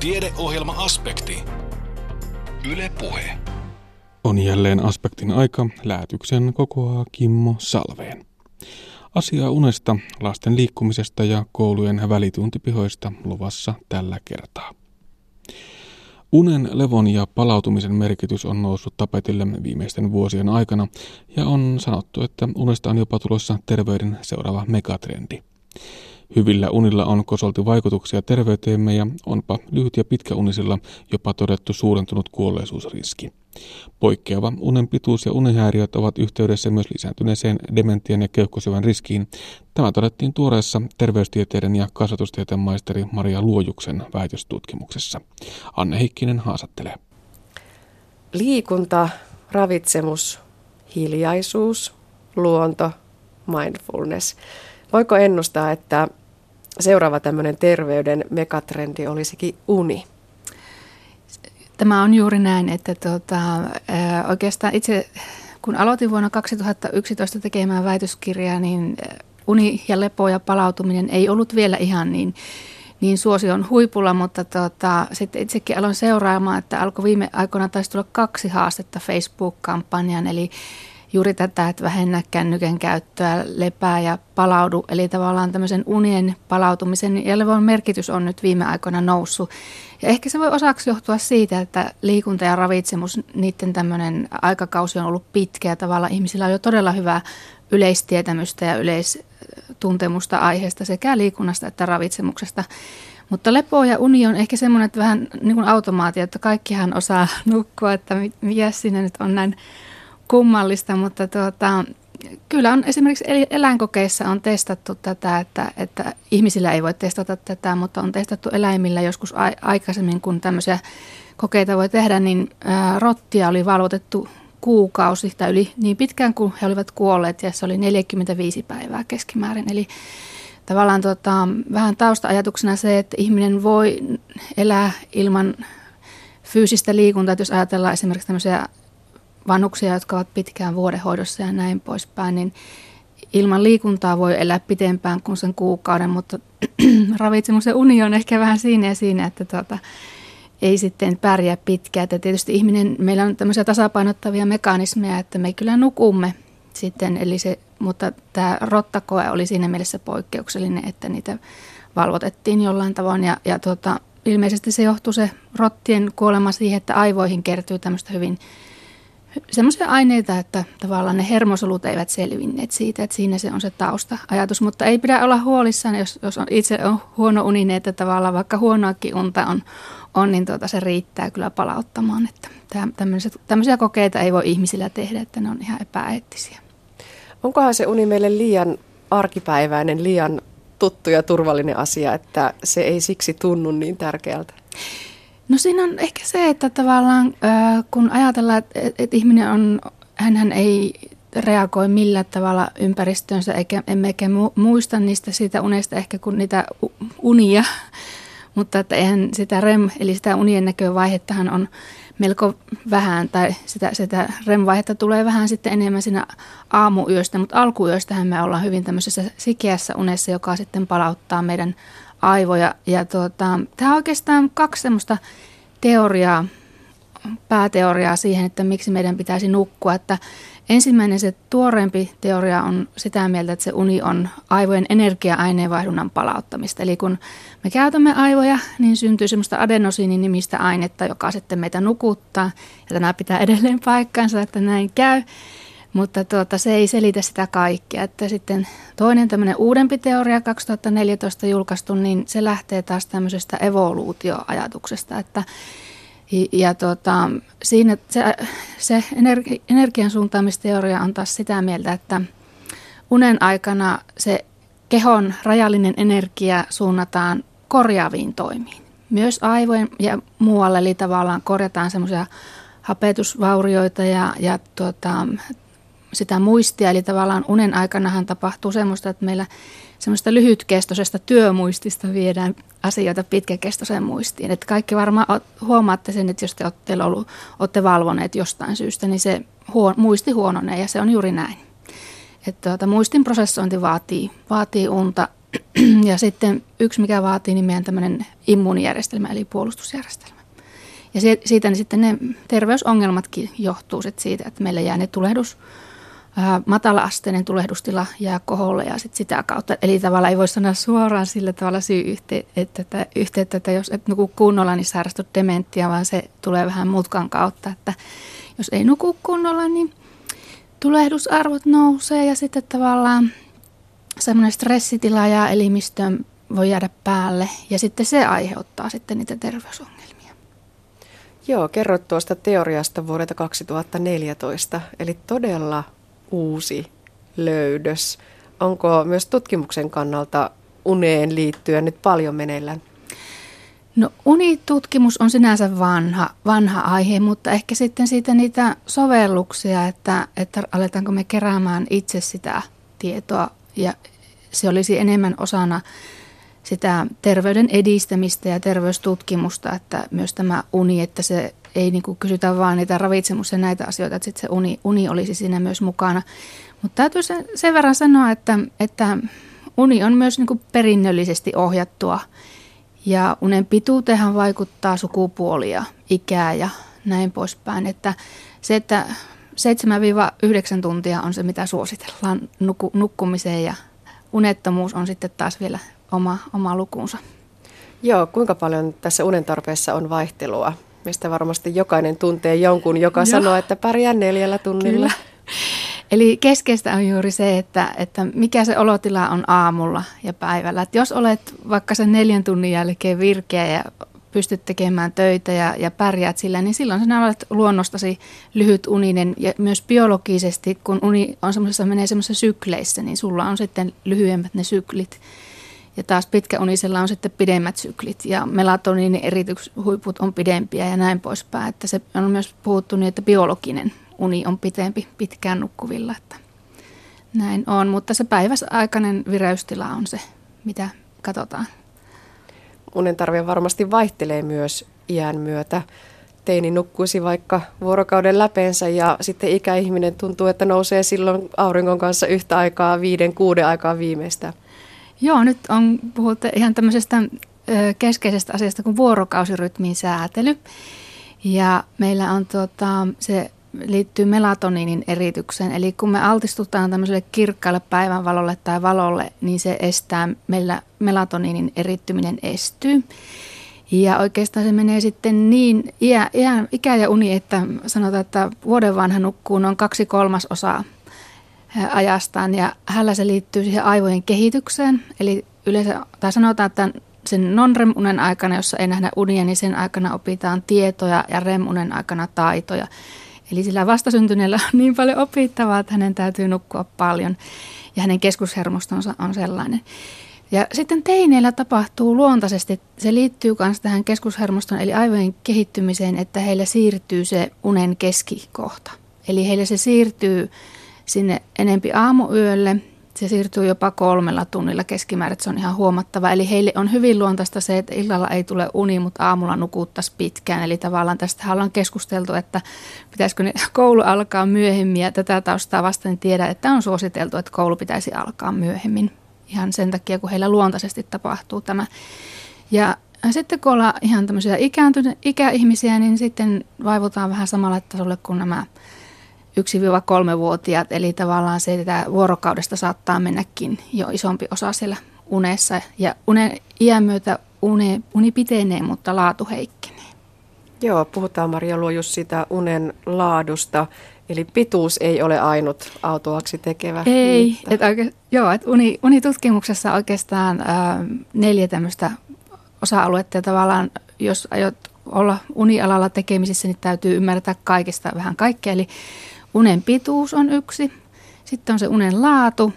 Tiedeohjelma-aspekti. Yle Puhe. On jälleen aspektin aika. Lähetyksen kokoaa Kimmo Salveen. Asiaa unesta, lasten liikkumisesta ja koulujen välituntipihoista luvassa tällä kertaa. Unen, levon ja palautumisen merkitys on noussut tapetille viimeisten vuosien aikana ja on sanottu, että unesta on jopa tulossa terveyden seuraava megatrendi. Hyvillä unilla on kosolti vaikutuksia terveyteemme ja onpa lyhyt- ja pitkäunisilla jopa todettu suurentunut kuolleisuusriski. Poikkeava unen pituus ja unihäiriöt ovat yhteydessä myös lisääntyneeseen dementian ja keuhkosyvän riskiin. Tämä todettiin tuoreessa terveystieteiden ja kasvatustieteen maisteri Maria Luojuksen väitöstutkimuksessa. Anne Heikkinen haastattelee. Liikunta, ravitsemus, hiljaisuus, luonto, mindfulness. Voiko ennustaa, että seuraava tämmöinen terveyden megatrendi olisikin uni? Tämä on juuri näin, että tuota, oikeastaan itse kun aloitin vuonna 2011 tekemään väitöskirjaa, niin uni ja lepo ja palautuminen ei ollut vielä ihan niin, niin suosion huipulla, mutta tuota, sitten itsekin aloin seuraamaan, että alkoi viime aikoina taisi tulla kaksi haastetta Facebook-kampanjan, eli juuri tätä, että vähennä kännykän käyttöä, lepää ja palaudu. Eli tavallaan tämmöisen unien palautumisen ja levon merkitys on nyt viime aikoina noussut. Ja ehkä se voi osaksi johtua siitä, että liikunta ja ravitsemus, niiden tämmöinen aikakausi on ollut pitkä ja tavallaan ihmisillä on jo todella hyvää yleistietämystä ja yleistuntemusta aiheesta sekä liikunnasta että ravitsemuksesta. Mutta lepo ja uni on ehkä semmoinen, että vähän niin kuin automaatio, että kaikkihan osaa nukkua, että mikä siinä nyt on näin kummallista, mutta tuota, kyllä on esimerkiksi eläinkokeissa on testattu tätä, että, että ihmisillä ei voi testata tätä, mutta on testattu eläimillä joskus aikaisemmin, kun tämmöisiä kokeita voi tehdä, niin ää, rottia oli valvotettu kuukausi tai yli niin pitkään kuin he olivat kuolleet ja se oli 45 päivää keskimäärin. Eli tavallaan tota, vähän tausta-ajatuksena se, että ihminen voi elää ilman fyysistä liikuntaa, että jos ajatellaan esimerkiksi tämmöisiä vanhuksia, jotka ovat pitkään vuodehoidossa ja näin poispäin, niin ilman liikuntaa voi elää pitempään kuin sen kuukauden, mutta ravitsemus ja uni on ehkä vähän siinä ja siinä, että tuota, ei sitten pärjää pitkään. Että tietysti ihminen, meillä on tämmöisiä tasapainottavia mekanismeja, että me kyllä nukumme sitten, eli se, mutta tämä rottakoe oli siinä mielessä poikkeuksellinen, että niitä valvotettiin jollain tavoin ja, ja tuota, ilmeisesti se johtuu se rottien kuolema siihen, että aivoihin kertyy tämmöistä hyvin semmoisia aineita, että tavallaan ne hermosolut eivät selvinneet siitä, että siinä se on se tausta-ajatus. Mutta ei pidä olla huolissaan, jos, jos on, itse on huono uninen, että tavallaan vaikka huonoakin unta on, on niin tuota, se riittää kyllä palauttamaan. Että tämmöisiä kokeita ei voi ihmisillä tehdä, että ne on ihan epäeettisiä. Onkohan se uni meille liian arkipäiväinen, liian tuttu ja turvallinen asia, että se ei siksi tunnu niin tärkeältä? No siinä on ehkä se, että tavallaan kun ajatellaan, että, ihminen on, hän ei reagoi millään tavalla ympäristöönsä, eikä emmekä muista niistä siitä unesta ehkä kuin niitä unia, mutta että eihän sitä REM, eli sitä unien näkövaihettahan on melko vähän, tai sitä, sitä REM-vaihetta tulee vähän sitten enemmän siinä aamuyöstä, mutta alkuyöstähän me ollaan hyvin tämmöisessä sikeässä unessa, joka sitten palauttaa meidän aivoja. Ja tuota, tämä on oikeastaan kaksi semmoista teoriaa, pääteoriaa siihen, että miksi meidän pitäisi nukkua. Että ensimmäinen se tuoreempi teoria on sitä mieltä, että se uni on aivojen energia-aineenvaihdunnan palauttamista. Eli kun me käytämme aivoja, niin syntyy semmoista adenosiinin nimistä ainetta, joka sitten meitä nukuttaa. Ja tämä pitää edelleen paikkansa, että näin käy. Mutta tuota, se ei selitä sitä kaikkea. Että sitten toinen tämmöinen uudempi teoria 2014 julkaistu, niin se lähtee taas tämmöisestä evoluutioajatuksesta, että ja tuota, siinä se, se energi, energian suuntaamisteoria on taas sitä mieltä, että unen aikana se kehon rajallinen energia suunnataan korjaaviin toimiin. Myös aivojen ja muualle, eli tavallaan korjataan semmoisia hapetusvaurioita ja, ja tuota, sitä muistia, eli tavallaan unen aikanahan tapahtuu semmoista, että meillä semmoista lyhytkestoisesta työmuistista viedään asioita pitkäkestoiseen muistiin. Että kaikki varmaan huomaatte sen, että jos te olette, ollut, olette valvoneet jostain syystä, niin se huo, muisti huononee ja se on juuri näin. Että tuota, muistin prosessointi vaatii, vaatii unta ja sitten yksi, mikä vaatii, niin meidän tämmöinen immuunijärjestelmä, eli puolustusjärjestelmä. Ja siitä niin sitten ne terveysongelmatkin johtuu sit siitä, että meillä jää ne tulehdus, matala-asteinen tulehdustila jää koholle ja sit sitä kautta. Eli tavallaan ei voi sanoa suoraan sillä tavalla syy-yhteyttä, että, yhteyttä, että jos et nuku kunnolla, niin sairastut dementtiä, vaan se tulee vähän mutkan kautta, että jos ei nuku kunnolla, niin tulehdusarvot nousee ja sitten tavallaan semmoinen stressitila ja elimistön voi jäädä päälle ja sitten se aiheuttaa sitten niitä terveysongelmia. Joo, kerrot tuosta teoriasta vuodelta 2014, eli todella uusi löydös. Onko myös tutkimuksen kannalta uneen liittyen nyt paljon meneillään? No unitutkimus on sinänsä vanha, vanha aihe, mutta ehkä sitten siitä niitä sovelluksia, että, että aletaanko me keräämään itse sitä tietoa ja se olisi enemmän osana sitä terveyden edistämistä ja terveystutkimusta, että myös tämä uni, että se ei niin kuin kysytä vaan niitä ravitsemus ja näitä asioita, että sitten se uni, uni olisi siinä myös mukana. Mutta täytyy sen, sen verran sanoa, että, että uni on myös niin kuin perinnöllisesti ohjattua ja unen pituuteenhan vaikuttaa sukupuoli ja ikää ja näin poispäin. Että se, että 7-9 tuntia on se, mitä suositellaan nukkumiseen ja unettomuus on sitten taas vielä oma, oma lukunsa. Joo, kuinka paljon tässä unen tarpeessa on vaihtelua? Mistä varmasti jokainen tuntee jonkun, joka Joo. sanoo, että pärjää neljällä tunnilla. Kyllä. Eli keskeistä on juuri se, että, että mikä se olotila on aamulla ja päivällä. Että jos olet vaikka sen neljän tunnin jälkeen virkeä ja pystyt tekemään töitä ja, ja pärjäät sillä, niin silloin sinä olet luonnostasi lyhyt uninen ja myös biologisesti, kun uni on semmoisessa, menee semmoisessa sykleissä, niin sulla on sitten lyhyemmät ne syklit. Ja taas pitkäunisella on sitten pidemmät syklit ja melatoniinin erityshuiput on pidempiä ja näin poispäin. Että se on myös puhuttu niin, että biologinen uni on pitempi pitkään nukkuvilla, että näin on. Mutta se päiväsaikainen vireystila on se, mitä katsotaan. Unen tarve varmasti vaihtelee myös iän myötä. Teini nukkuisi vaikka vuorokauden läpeensä ja sitten ikäihminen tuntuu, että nousee silloin auringon kanssa yhtä aikaa, viiden, kuuden aikaa viimeistä. Joo, nyt on puhuttu ihan tämmöisestä keskeisestä asiasta kuin vuorokausirytmin säätely. Ja meillä on tuota, se liittyy melatoniinin eritykseen. Eli kun me altistutaan tämmöiselle kirkkaalle päivänvalolle tai valolle, niin se estää, meillä melatoniinin erittyminen estyy. Ja oikeastaan se menee sitten niin iä, iä, ikä ja uni, että sanotaan, että vuoden vanha nukkuu noin kaksi kolmasosaa ajastaan ja hänellä se liittyy siihen aivojen kehitykseen. Eli yleensä, tai sanotaan, että sen non-REM-unen aikana, jossa ei nähdä unia, niin sen aikana opitaan tietoja ja REM-unen aikana taitoja. Eli sillä vastasyntyneellä on niin paljon opittavaa, että hänen täytyy nukkua paljon ja hänen keskushermostonsa on sellainen. Ja sitten teineillä tapahtuu luontaisesti, se liittyy myös tähän keskushermoston eli aivojen kehittymiseen, että heillä siirtyy se unen keskikohta. Eli heillä se siirtyy sinne enempi aamuyölle se siirtyy jopa kolmella tunnilla keskimäärin, se on ihan huomattava. Eli heille on hyvin luontaista se, että illalla ei tule uni, mutta aamulla nukuttaisiin pitkään. Eli tavallaan tästä ollaan keskusteltu, että pitäisikö ne koulu alkaa myöhemmin. Ja tätä taustaa vasten tiedä, että on suositeltu, että koulu pitäisi alkaa myöhemmin. Ihan sen takia, kun heillä luontaisesti tapahtuu tämä. Ja sitten kun ollaan ihan tämmöisiä ikäihmisiä, niin sitten vaivutaan vähän samalle tasolle kuin nämä 1-3-vuotiaat, eli tavallaan se, että vuorokaudesta saattaa mennäkin jo isompi osa siellä unessa. Ja unen iän myötä une, uni pitenee, mutta laatu heikkenee. Joo, puhutaan Maria Luojus siitä unen laadusta. Eli pituus ei ole ainut autoaksi tekevä. Ei, että oike, joo, että uni, unitutkimuksessa oikeastaan ää, neljä tämmöistä osa-aluetta ja tavallaan jos aiot olla unialalla tekemisissä, niin täytyy ymmärtää kaikista vähän kaikkea. Eli Unen pituus on yksi, sitten on se unen laatu,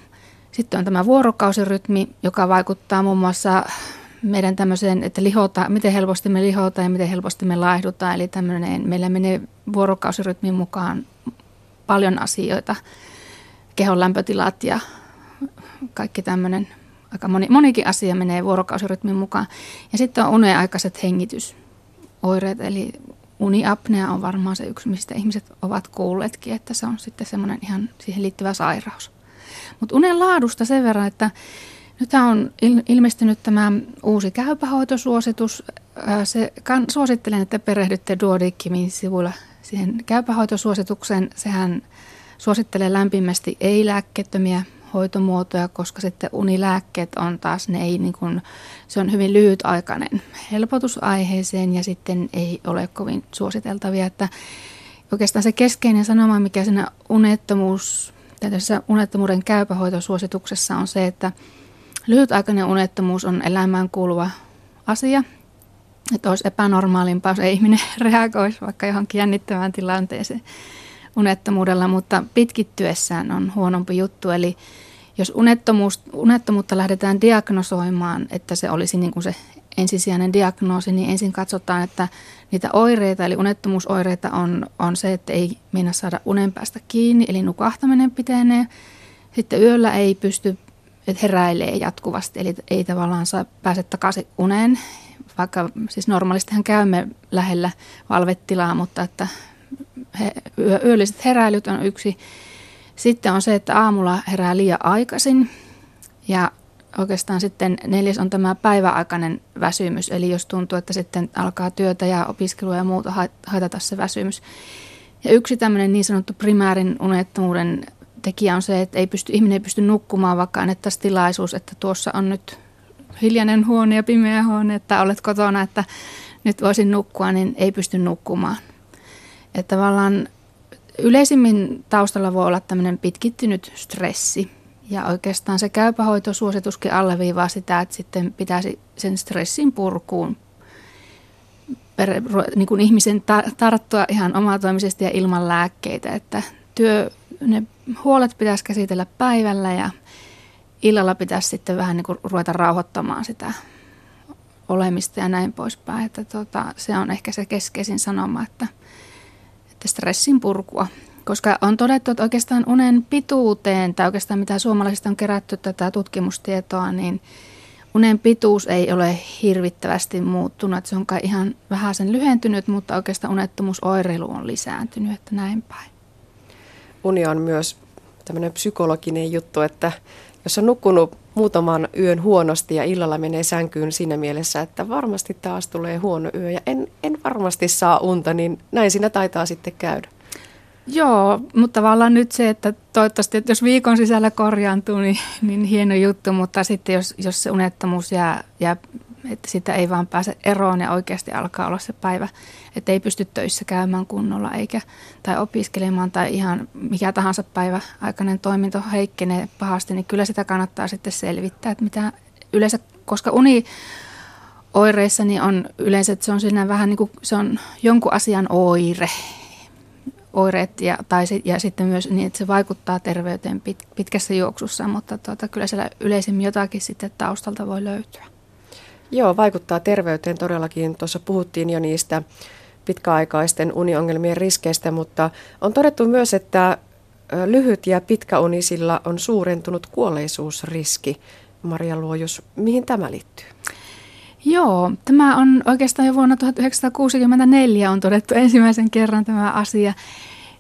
sitten on tämä vuorokausirytmi, joka vaikuttaa muun muassa meidän tämmöiseen, että lihota, miten helposti me lihotaan ja miten helposti me laihdutaan. Eli tämmöinen, meillä menee vuorokausirytmin mukaan paljon asioita, kehon lämpötilat ja kaikki tämmöinen, aika moni, monikin asia menee vuorokausirytmin mukaan. Ja sitten on uneaikaiset hengitysoireet, eli uniapnea on varmaan se yksi, mistä ihmiset ovat kuulleetkin, että se on sitten semmoinen ihan siihen liittyvä sairaus. Mutta unen laadusta sen verran, että Nyt on ilmestynyt tämä uusi käypähoitosuositus. Se, kan, suosittelen, että perehdytte Duodickimin sivuilla siihen käypähoitosuositukseen. Sehän suosittelee lämpimästi ei-lääkkeettömiä hoitomuotoja, koska sitten unilääkkeet on taas, ne ei niin kuin, se on hyvin lyhytaikainen helpotus aiheeseen ja sitten ei ole kovin suositeltavia. Että oikeastaan se keskeinen sanoma, mikä siinä unettomuus, tässä unettomuuden käypähoitosuosituksessa on se, että lyhytaikainen unettomuus on elämään kuuluva asia. Että olisi epänormaalimpaa, jos ei ihminen reagoisi vaikka johonkin jännittävään tilanteeseen unettomuudella, mutta pitkittyessään on huonompi juttu. Eli jos unettomuus, unettomuutta lähdetään diagnosoimaan, että se olisi niin kuin se ensisijainen diagnoosi, niin ensin katsotaan, että niitä oireita, eli unettomuusoireita on, on se, että ei mennä saada unen päästä kiinni, eli nukahtaminen pitenee. Sitten yöllä ei pysty, että heräilee jatkuvasti, eli ei tavallaan saa pääse takaisin uneen, vaikka siis normaalistihan käymme lähellä valvetilaa, mutta että he, yölliset heräilyt on yksi. Sitten on se, että aamulla herää liian aikaisin ja oikeastaan sitten neljäs on tämä päiväaikainen väsymys. Eli jos tuntuu, että sitten alkaa työtä ja opiskelua ja muuta haitata se väsymys. Ja yksi tämmöinen niin sanottu primäärin unettomuuden tekijä on se, että ei pysty, ihminen ei pysty nukkumaan, vaikka annettaisiin tilaisuus, että tuossa on nyt hiljainen huone ja pimeä huone, että olet kotona, että nyt voisin nukkua, niin ei pysty nukkumaan. Että tavallaan yleisimmin taustalla voi olla tämmöinen pitkittynyt stressi. Ja oikeastaan se käypähoitosuosituskin alleviivaa sitä, että sitten pitäisi sen stressin purkuun per, niin kuin ihmisen ta- tarttua ihan omatoimisesti ja ilman lääkkeitä. Että työ, ne huolet pitäisi käsitellä päivällä ja illalla pitäisi sitten vähän niin kuin ruveta rauhoittamaan sitä olemista ja näin poispäin. Että tota, se on ehkä se keskeisin sanoma, että – että stressin purkua. Koska on todettu, että oikeastaan unen pituuteen, tai oikeastaan mitä suomalaisista on kerätty tätä tutkimustietoa, niin unen pituus ei ole hirvittävästi muuttunut. Että se on kai ihan vähän sen lyhentynyt, mutta oikeastaan unettomuusoireilu on lisääntynyt, että näin päin. Uni on myös tämmöinen psykologinen juttu, että jos on nukkunut muutaman yön huonosti ja illalla menee sänkyyn siinä mielessä, että varmasti taas tulee huono yö ja en, en varmasti saa unta, niin näin siinä taitaa sitten käydä. Joo, mutta tavallaan nyt se, että toivottavasti, että jos viikon sisällä korjaantuu, niin, niin hieno juttu, mutta sitten jos, jos se unettomuus jää, jää että sitä ei vaan pääse eroon ja oikeasti alkaa olla se päivä, että ei pysty töissä käymään kunnolla eikä tai opiskelemaan tai ihan mikä tahansa päiväaikainen toiminto heikkenee pahasti, niin kyllä sitä kannattaa sitten selvittää, että mitä yleensä, koska uni oireissa niin on yleensä, että se on siinä vähän niin kuin se on jonkun asian oire, oireet ja, tai, ja sitten myös niin, että se vaikuttaa terveyteen pit, pitkässä juoksussa, mutta tuota, kyllä siellä yleisemmin jotakin sitten taustalta voi löytyä. Joo, vaikuttaa terveyteen todellakin. Tuossa puhuttiin jo niistä pitkäaikaisten uniongelmien riskeistä, mutta on todettu myös, että lyhyt ja pitkäunisilla on suurentunut kuolleisuusriski. Maria Luojus, mihin tämä liittyy? Joo, tämä on oikeastaan jo vuonna 1964 on todettu ensimmäisen kerran tämä asia.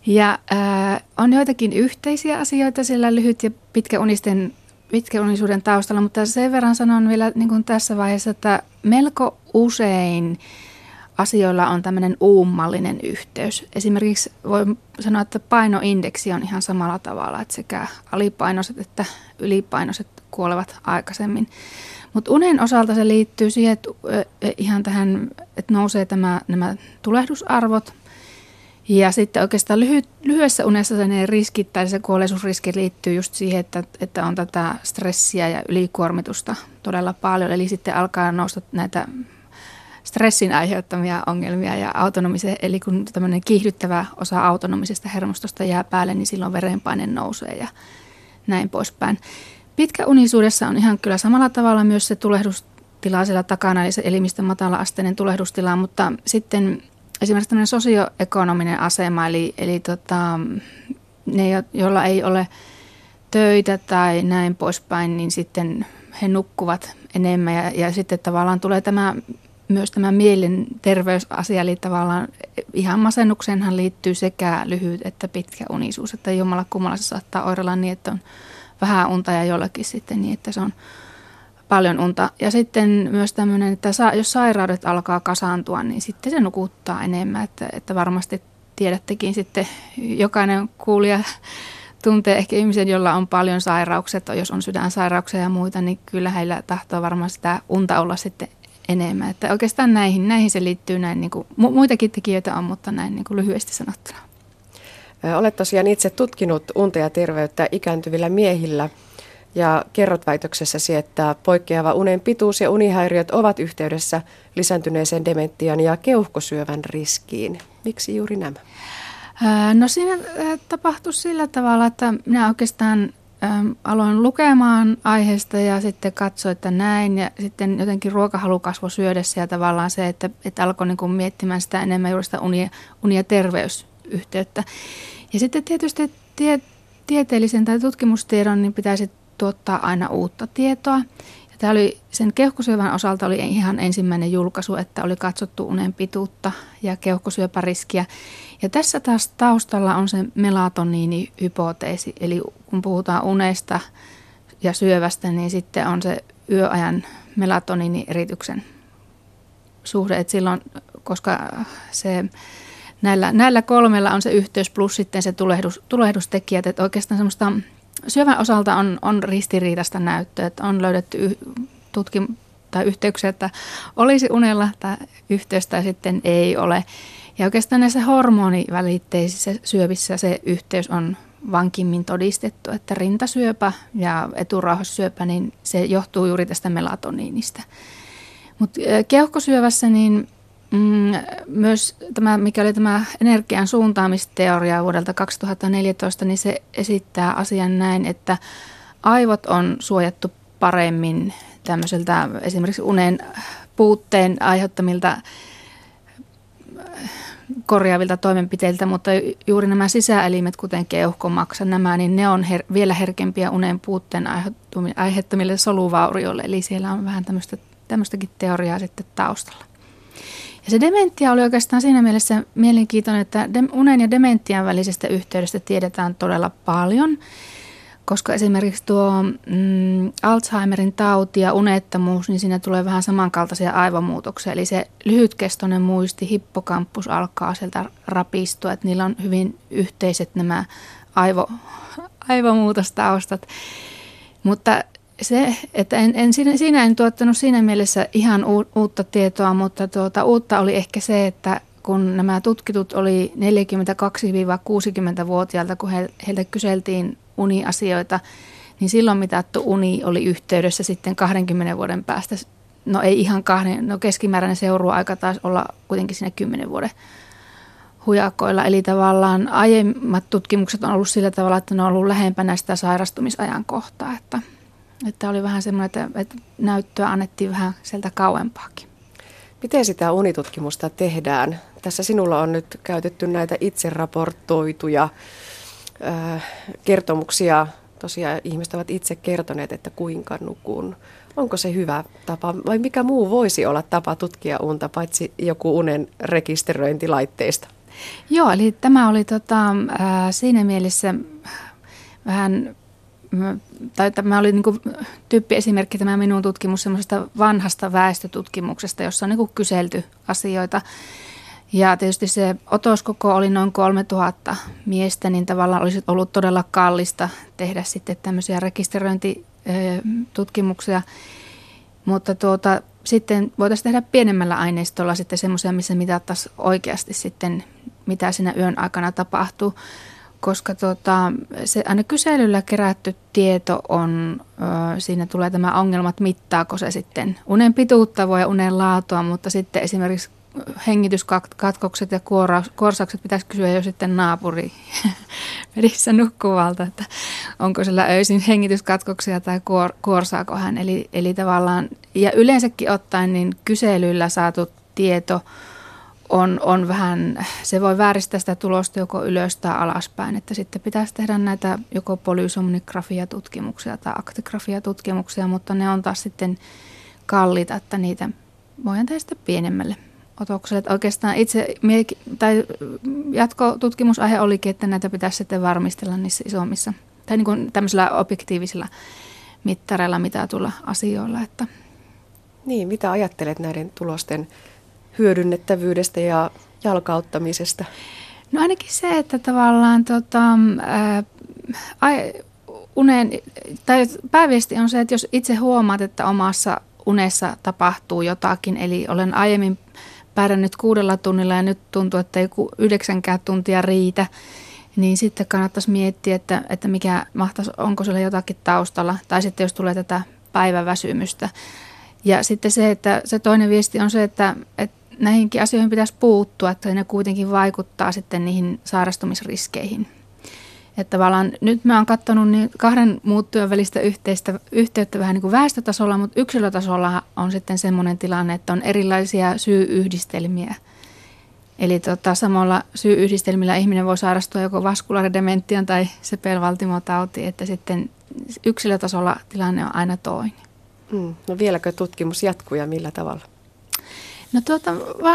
Ja äh, on joitakin yhteisiä asioita sillä lyhyt- ja pitkäunisten pitkäunisuuden taustalla, mutta sen verran sanon vielä niin kuin tässä vaiheessa, että melko usein asioilla on tämmöinen uummallinen yhteys. Esimerkiksi voi sanoa, että painoindeksi on ihan samalla tavalla, että sekä alipainoiset että ylipainoiset kuolevat aikaisemmin. Mutta unen osalta se liittyy siihen, että ihan tähän, että nousee tämä, nämä tulehdusarvot – ja sitten oikeastaan lyhy, lyhyessä unessa ne riskit tai se kuolleisuusriski liittyy just siihen, että, että on tätä stressiä ja ylikuormitusta todella paljon. Eli sitten alkaa nousta näitä stressin aiheuttamia ongelmia ja autonomisen, eli kun tämmöinen kiihdyttävä osa autonomisesta hermostosta jää päälle, niin silloin verenpaine nousee ja näin poispäin. Pitkäunisuudessa on ihan kyllä samalla tavalla myös se tulehdustila siellä takana, eli se elimistön matala-asteinen tulehdustila, mutta sitten esimerkiksi tämmöinen sosioekonominen asema, eli, eli tota, ne, joilla ei ole töitä tai näin poispäin, niin sitten he nukkuvat enemmän. Ja, ja sitten tavallaan tulee tämä myös tämä mielenterveysasia, eli tavallaan ihan masennukseenhan liittyy sekä lyhyt että pitkä unisuus, että jommalla kummalla se saattaa oirella niin, että on vähän unta ja jollakin sitten niin, että se on paljon unta. Ja sitten myös tämmöinen, että jos sairaudet alkaa kasaantua, niin sitten se nukuttaa enemmän. Että, että varmasti tiedättekin sitten, jokainen kuulija tuntee ehkä ihmisen, jolla on paljon sairauksia, jos on sydänsairauksia ja muita, niin kyllä heillä tahtoo varmaan sitä unta olla sitten enemmän. Että oikeastaan näihin, näihin se liittyy näin, niin kuin, muitakin tekijöitä on, mutta näin niin kuin lyhyesti sanottuna. Olet tosiaan itse tutkinut unta ja terveyttä ikääntyvillä miehillä ja kerrot väitöksessäsi, että poikkeava unen pituus ja unihäiriöt ovat yhteydessä lisääntyneeseen dementian ja keuhkosyövän riskiin. Miksi juuri nämä? No siinä tapahtui sillä tavalla, että minä oikeastaan aloin lukemaan aiheesta ja sitten katsoin, että näin. Ja sitten jotenkin ruokahalu kasvoi syödessä ja tavallaan se, että, että alkoi niin kuin miettimään sitä enemmän juuri sitä unia, unia terveysyhteyttä. Ja sitten tietysti tie, tieteellisen tai tutkimustiedon niin pitäisi tuottaa aina uutta tietoa. Ja tämä oli, sen keuhkosyövän osalta oli ihan ensimmäinen julkaisu, että oli katsottu unen pituutta ja keuhkosyöpäriskiä. Ja tässä taas taustalla on se melatoniinihypoteesi, eli kun puhutaan unesta ja syövästä, niin sitten on se yöajan melatoniinierityksen suhde, että silloin, koska se näillä, näillä kolmella on se yhteys plus sitten se tulehdus, tulehdustekijät, että oikeastaan semmoista syövän osalta on, on ristiriitaista näyttöä, että on löydetty tutkim- tai yhteyksiä, että olisi unella tai yhteys tai sitten ei ole. Ja oikeastaan näissä hormonivälitteisissä syövissä se yhteys on vankimmin todistettu, että rintasyöpä ja eturauhassyöpä, niin se johtuu juuri tästä melatoniinista. Mutta keuhkosyövässä niin mm, myös tämä, mikä oli tämä energian suuntaamisteoria vuodelta 2014, niin se esittää asian näin, että aivot on suojattu paremmin tämmöiseltä esimerkiksi unen puutteen aiheuttamilta korjaavilta toimenpiteiltä, mutta juuri nämä sisäelimet, kuten keuhkomaksa, nämä, niin ne on her- vielä herkempiä unen puutteen aiheuttamille soluvaurioille. Eli siellä on vähän tämmöistä, tämmöistäkin teoriaa sitten taustalla. Ja se dementia oli oikeastaan siinä mielessä mielenkiintoinen, että unen ja dementian välisestä yhteydestä tiedetään todella paljon – koska esimerkiksi tuo mm, Alzheimerin tauti ja unettomuus, niin siinä tulee vähän samankaltaisia aivomuutoksia. Eli se lyhytkestoinen muisti, hippokampus alkaa sieltä rapistua, että niillä on hyvin yhteiset nämä aivo, aivomuutostaustat. Mutta se, että en, en, siinä, siinä en tuottanut siinä mielessä ihan uutta tietoa, mutta tuota, uutta oli ehkä se, että kun nämä tutkitut oli 42-60-vuotiailta, kun he, heiltä kyseltiin uniasioita, niin silloin mitattu uni oli yhteydessä sitten 20 vuoden päästä. No ei ihan kahden, no keskimääräinen seuruaika taisi olla kuitenkin siinä 10 vuoden hujakoilla. Eli tavallaan aiemmat tutkimukset on ollut sillä tavalla, että ne on ollut lähempänä sitä sairastumisajan kohtaa. Että, että oli vähän semmoinen, että, että näyttöä annettiin vähän sieltä kauempaakin. Miten sitä unitutkimusta tehdään? Tässä sinulla on nyt käytetty näitä itse raportoituja kertomuksia. Tosiaan ihmiset ovat itse kertoneet, että kuinka nukun. Onko se hyvä tapa vai mikä muu voisi olla tapa tutkia unta, paitsi joku unen rekisteröintilaitteista? Joo, eli tämä oli tota, äh, siinä mielessä vähän tai tämä oli niin tyyppiesimerkki tämä minun tutkimus semmoisesta vanhasta väestötutkimuksesta, jossa on niin kyselty asioita. Ja tietysti se otoskoko oli noin 3000 miestä, niin tavallaan olisi ollut todella kallista tehdä sitten tämmöisiä rekisteröintitutkimuksia. Mutta tuota, sitten voitaisiin tehdä pienemmällä aineistolla sitten semmoisia, missä mitattaisiin oikeasti sitten, mitä siinä yön aikana tapahtuu. Koska tuota, se aina kyselyllä kerätty tieto on, siinä tulee tämä ongelma, että mittaako se sitten unen pituutta voi unen laatua, mutta sitten esimerkiksi hengityskatkokset ja kuorsaukset pitäisi kysyä jo sitten naapuri pedissä nukkuvalta, että onko sillä öisin hengityskatkoksia tai kuor, kuorsaako hän. Eli, eli tavallaan, ja yleensäkin ottaen niin kyselyllä saatu tieto on, on vähän, se voi vääristää sitä tulosta joko ylös tai alaspäin, että sitten pitäisi tehdä näitä joko polysomnigrafia-tutkimuksia tai aktigrafia-tutkimuksia, mutta ne on taas sitten kalliita, että niitä voidaan tehdä sitten pienemmälle otokselle. Että oikeastaan itse tai jatkotutkimusaihe olikin, että näitä pitäisi sitten varmistella niissä isommissa tai niin kuin tämmöisillä objektiivisilla mittareilla mitatulla asioilla. Että. Niin, mitä ajattelet näiden tulosten hyödynnettävyydestä ja jalkauttamisesta? No ainakin se, että tavallaan tota, ää, unen, tai pääviesti on se, että jos itse huomaat, että omassa unessa tapahtuu jotakin, eli olen aiemmin pärjännyt kuudella tunnilla ja nyt tuntuu, että ei yhdeksänkään tuntia riitä, niin sitten kannattaisi miettiä, että, että mikä mahtaisi, onko siellä jotakin taustalla, tai sitten jos tulee tätä päiväväsymystä. Ja sitten se, että se toinen viesti on se, että, että näihinkin asioihin pitäisi puuttua, että ne kuitenkin vaikuttaa sitten niihin sairastumisriskeihin. Että tavallaan nyt mä oon katsonut niin kahden muuttujan välistä yhteistä, yhteyttä vähän niin kuin väestötasolla, mutta yksilötasolla on sitten semmoinen tilanne, että on erilaisia syy-yhdistelmiä. Eli tota, samalla syy-yhdistelmillä ihminen voi sairastua joko vaskulaaridementian tai sepelvaltimotauti, että sitten yksilötasolla tilanne on aina toinen. Mm. No vieläkö tutkimus jatkuu ja millä tavalla? No tuota,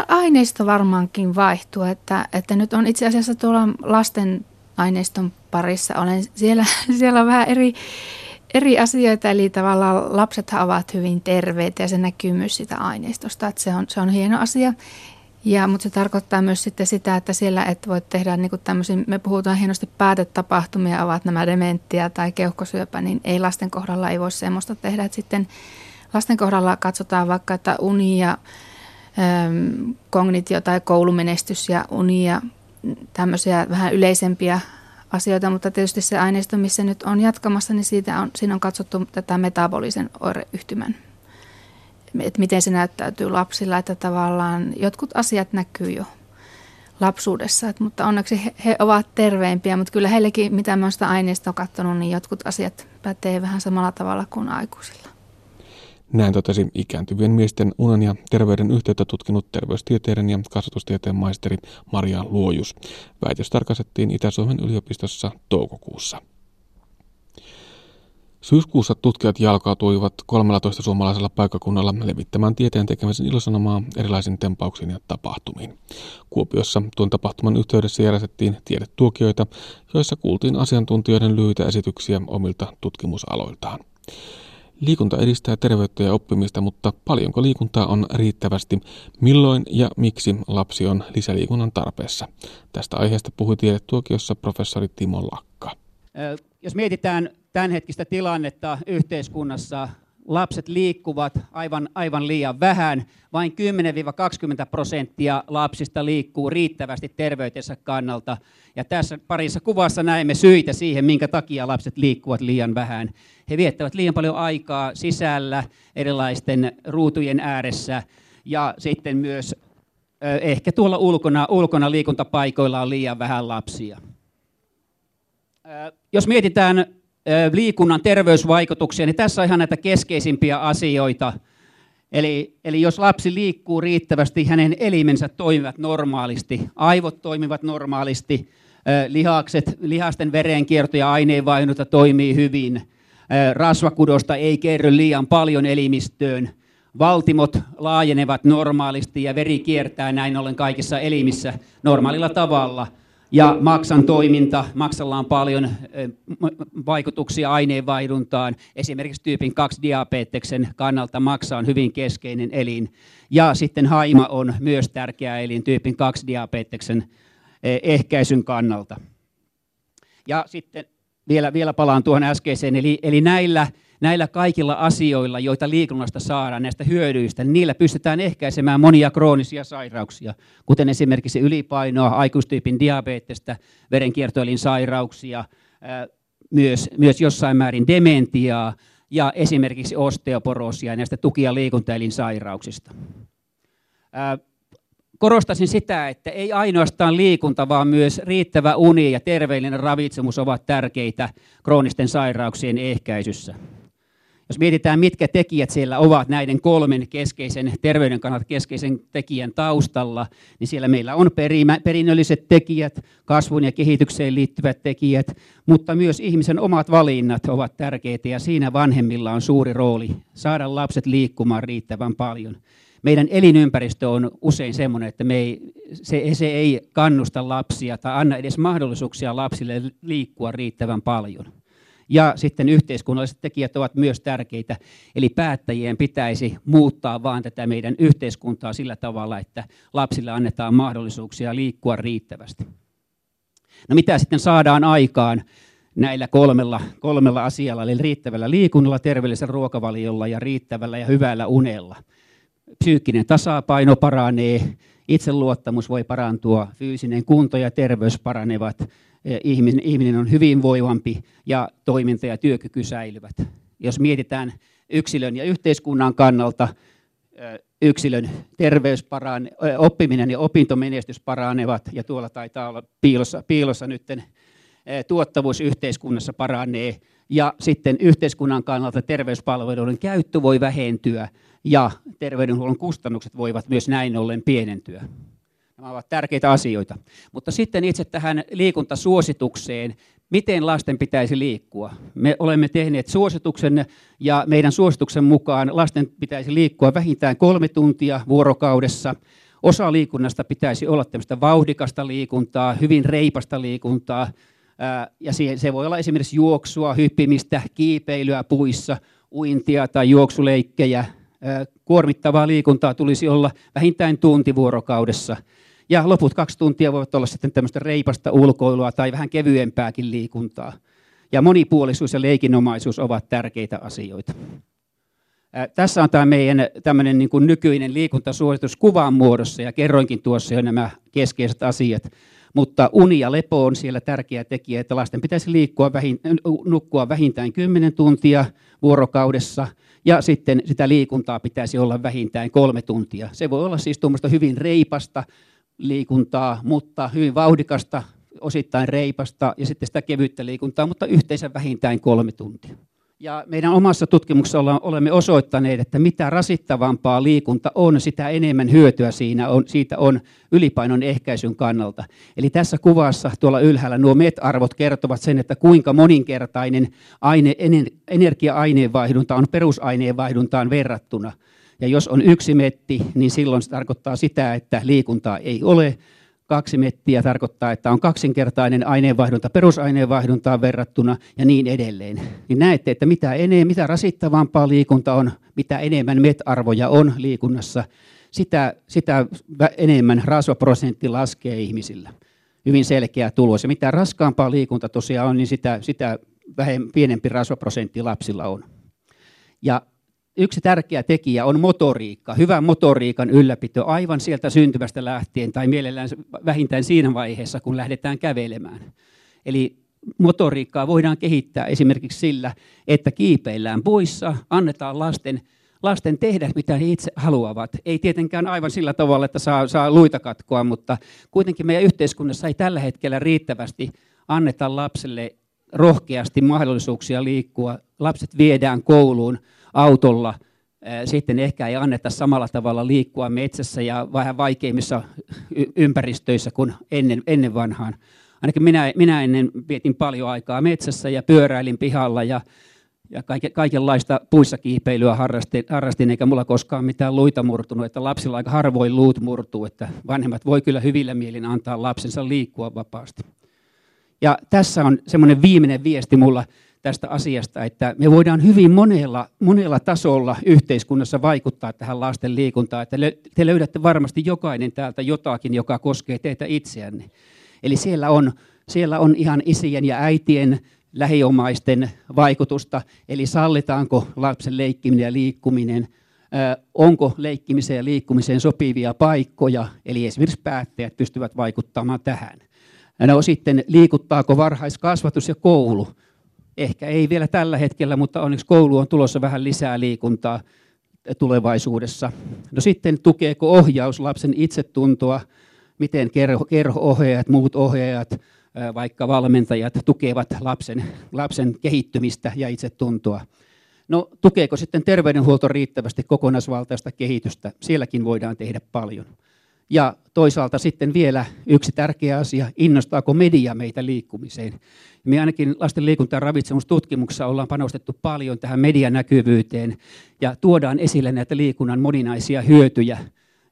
aineisto varmaankin vaihtuu, että, että nyt on itse asiassa tuolla lasten aineiston parissa. Olen siellä, siellä on vähän eri, eri asioita, eli tavallaan lapset ovat hyvin terveitä ja se näkyy myös sitä aineistosta, että se on, se on hieno asia. Ja, mutta se tarkoittaa myös sitten sitä, että siellä et voi tehdä niin kuin tämmöisiä, me puhutaan hienosti päätetapahtumia, ovat nämä dementtiä tai keuhkosyöpä, niin ei lasten kohdalla ei voi semmoista tehdä. Että sitten lasten kohdalla katsotaan vaikka, että uni ja kognitio tai koulumenestys ja uni ja tämmöisiä vähän yleisempiä asioita, mutta tietysti se aineisto, missä nyt on jatkamassa, niin siitä on, siinä on katsottu tätä metabolisen oireyhtymän, että miten se näyttäytyy lapsilla, että tavallaan jotkut asiat näkyy jo lapsuudessa, että, mutta onneksi he, he ovat terveempiä, mutta kyllä heillekin, mitä mä sitä aineistoa katsonut, niin jotkut asiat pätee vähän samalla tavalla kuin aikuisilla. Näin totesi ikääntyvien miesten unen ja terveyden yhteyttä tutkinut terveystieteiden ja kasvatustieteen maisteri Maria Luojus. Väitös tarkastettiin Itä-Suomen yliopistossa toukokuussa. Syyskuussa tutkijat jalkautuivat 13 suomalaisella paikkakunnalla levittämään tieteen tekemisen ilosanomaa erilaisin tempauksiin ja tapahtumiin. Kuopiossa tuon tapahtuman yhteydessä järjestettiin tiedetuokioita, joissa kuultiin asiantuntijoiden lyhyitä esityksiä omilta tutkimusaloiltaan. Liikunta edistää terveyttä ja oppimista, mutta paljonko liikuntaa on riittävästi? Milloin ja miksi lapsi on lisäliikunnan tarpeessa? Tästä aiheesta puhui tiedetuokiossa professori Timo Lakka. Jos mietitään tämänhetkistä tilannetta yhteiskunnassa, lapset liikkuvat aivan, aivan liian vähän. Vain 10-20 prosenttia lapsista liikkuu riittävästi terveytensä kannalta. Ja tässä parissa kuvassa näemme syitä siihen, minkä takia lapset liikkuvat liian vähän. He viettävät liian paljon aikaa sisällä erilaisten ruutujen ääressä ja sitten myös ehkä tuolla ulkona, ulkona liikuntapaikoilla on liian vähän lapsia. Jos mietitään liikunnan terveysvaikutuksia, niin tässä on ihan näitä keskeisimpiä asioita. Eli, eli jos lapsi liikkuu riittävästi, hänen elimensä toimivat normaalisti, aivot toimivat normaalisti, lihakset, lihasten verenkierto ja aineenvaihdunta toimii hyvin, rasvakudosta ei kerry liian paljon elimistöön, valtimot laajenevat normaalisti ja veri kiertää näin ollen kaikissa elimissä normaalilla tavalla – ja maksan toiminta, maksalla on paljon vaikutuksia aineenvaihduntaan. Esimerkiksi tyypin 2 diabeteksen kannalta maksa on hyvin keskeinen elin. Ja sitten haima on myös tärkeä elin tyypin 2 diabeteksen ehkäisyn kannalta. Ja sitten vielä, vielä palaan tuohon äskeiseen, eli, eli näillä näillä kaikilla asioilla, joita liikunnasta saadaan, näistä hyödyistä, niin niillä pystytään ehkäisemään monia kroonisia sairauksia, kuten esimerkiksi ylipainoa, aikuistyypin diabetesta, verenkiertoelinsairauksia, myös, myös jossain määrin dementiaa ja esimerkiksi osteoporoosia näistä tuki- ja liikuntaelinsairauksista. Korostaisin sitä, että ei ainoastaan liikunta, vaan myös riittävä uni ja terveellinen ravitsemus ovat tärkeitä kroonisten sairauksien ehkäisyssä. Jos mietitään, mitkä tekijät siellä ovat näiden kolmen keskeisen terveyden kannalta keskeisen tekijän taustalla, niin siellä meillä on perimä, perinnölliset tekijät, kasvun ja kehitykseen liittyvät tekijät, mutta myös ihmisen omat valinnat ovat tärkeitä ja siinä vanhemmilla on suuri rooli saada lapset liikkumaan riittävän paljon. Meidän elinympäristö on usein sellainen, että me ei, se, se ei kannusta lapsia tai anna edes mahdollisuuksia lapsille liikkua riittävän paljon. Ja sitten yhteiskunnalliset tekijät ovat myös tärkeitä. Eli päättäjien pitäisi muuttaa vaan tätä meidän yhteiskuntaa sillä tavalla, että lapsille annetaan mahdollisuuksia liikkua riittävästi. No mitä sitten saadaan aikaan näillä kolmella, kolmella asialla, eli riittävällä liikunnalla, terveellisellä ruokavaliolla ja riittävällä ja hyvällä unella. Psyykkinen tasapaino paranee, itseluottamus voi parantua, fyysinen kunto ja terveys paranevat, ihminen, ihminen on hyvinvoivampi ja toiminta ja työkyky säilyvät. Jos mietitään yksilön ja yhteiskunnan kannalta, yksilön terveys parane, oppiminen ja opintomenestys paranevat, ja tuolla taitaa olla piilossa, piilossa nytten tuottavuus yhteiskunnassa paranee, ja sitten yhteiskunnan kannalta terveyspalveluiden käyttö voi vähentyä, ja terveydenhuollon kustannukset voivat myös näin ollen pienentyä. Nämä ovat tärkeitä asioita. Mutta sitten itse tähän liikuntasuositukseen, miten lasten pitäisi liikkua. Me olemme tehneet suosituksen ja meidän suosituksen mukaan lasten pitäisi liikkua vähintään kolme tuntia vuorokaudessa. Osa liikunnasta pitäisi olla tämmöistä vauhdikasta liikuntaa, hyvin reipasta liikuntaa, ja se voi olla esimerkiksi juoksua, hyppimistä, kiipeilyä puissa, uintia tai juoksuleikkejä. Kuormittavaa liikuntaa tulisi olla vähintään tunti vuorokaudessa. Ja loput kaksi tuntia voivat olla sitten tämmöistä reipasta ulkoilua tai vähän kevyempääkin liikuntaa. Ja monipuolisuus ja leikinomaisuus ovat tärkeitä asioita. Tässä on tämä meidän tämmöinen niin nykyinen liikuntasuositus kuvan muodossa ja kerroinkin tuossa jo nämä keskeiset asiat. Mutta uni ja lepo on siellä tärkeä tekijä, että lasten pitäisi liikkua vähin, nukkua vähintään 10 tuntia vuorokaudessa ja sitten sitä liikuntaa pitäisi olla vähintään kolme tuntia. Se voi olla siis tuommoista hyvin reipasta liikuntaa, mutta hyvin vauhdikasta, osittain reipasta ja sitten sitä kevyttä liikuntaa, mutta yhteensä vähintään kolme tuntia. Ja meidän omassa tutkimuksessa olemme osoittaneet, että mitä rasittavampaa liikunta on, sitä enemmän hyötyä siinä on, siitä on ylipainon ehkäisyn kannalta. Eli tässä kuvassa tuolla ylhäällä nuo MET-arvot kertovat sen, että kuinka moninkertainen aine, energia-aineenvaihdunta on perusaineenvaihduntaan verrattuna. Ja jos on yksi metti, niin silloin se tarkoittaa sitä, että liikuntaa ei ole, kaksi mettiä tarkoittaa, että on kaksinkertainen aineenvaihdunta perusaineenvaihduntaan verrattuna ja niin edelleen. Niin näette, että mitä, enemmän, mitä rasittavampaa liikunta on, mitä enemmän MET-arvoja on liikunnassa, sitä, sitä enemmän rasvaprosentti laskee ihmisillä. Hyvin selkeä tulos. Ja mitä raskaampaa liikunta tosiaan on, niin sitä, sitä vähemmän, pienempi rasvaprosentti lapsilla on. Ja yksi tärkeä tekijä on motoriikka, hyvä motoriikan ylläpito aivan sieltä syntymästä lähtien tai mielellään vähintään siinä vaiheessa, kun lähdetään kävelemään. Eli motoriikkaa voidaan kehittää esimerkiksi sillä, että kiipeillään poissa, annetaan lasten, lasten tehdä mitä he itse haluavat. Ei tietenkään aivan sillä tavalla, että saa, saa luita katkoa, mutta kuitenkin meidän yhteiskunnassa ei tällä hetkellä riittävästi anneta lapselle rohkeasti mahdollisuuksia liikkua. Lapset viedään kouluun autolla, sitten ehkä ei anneta samalla tavalla liikkua metsässä ja vähän vaikeimmissa ympäristöissä kuin ennen, ennen vanhaan. Ainakin minä, minä ennen vietin paljon aikaa metsässä ja pyöräilin pihalla ja, ja kaiken, kaikenlaista puissa kiipeilyä harrastin, harrastin, eikä mulla koskaan mitään luita murtunut, että lapsilla aika harvoin luut murtuu, että vanhemmat voi kyllä hyvillä mielin antaa lapsensa liikkua vapaasti. Ja tässä on semmoinen viimeinen viesti mulla tästä asiasta, että me voidaan hyvin monella, monella tasolla yhteiskunnassa vaikuttaa tähän lasten liikuntaan. Että te löydätte varmasti jokainen täältä jotakin, joka koskee teitä itseänne. Eli siellä on, siellä on ihan isien ja äitien lähiomaisten vaikutusta, eli sallitaanko lapsen leikkiminen ja liikkuminen, onko leikkimiseen ja liikkumiseen sopivia paikkoja, eli esimerkiksi päättäjät pystyvät vaikuttamaan tähän. No sitten liikuttaako varhaiskasvatus ja koulu, Ehkä ei vielä tällä hetkellä, mutta onneksi koulu on tulossa vähän lisää liikuntaa tulevaisuudessa. No sitten tukeeko ohjaus lapsen itsetuntoa, miten kerho, kerho-ohjaajat, muut ohjaajat, vaikka valmentajat tukevat lapsen, lapsen kehittymistä ja itsetuntoa. No tukeeko sitten terveydenhuolto riittävästi kokonaisvaltaista kehitystä? Sielläkin voidaan tehdä paljon. Ja toisaalta sitten vielä yksi tärkeä asia, innostaako media meitä liikkumiseen. Me ainakin lasten liikunta- ja ravitsemustutkimuksessa ollaan panostettu paljon tähän medianäkyvyyteen ja tuodaan esille näitä liikunnan moninaisia hyötyjä.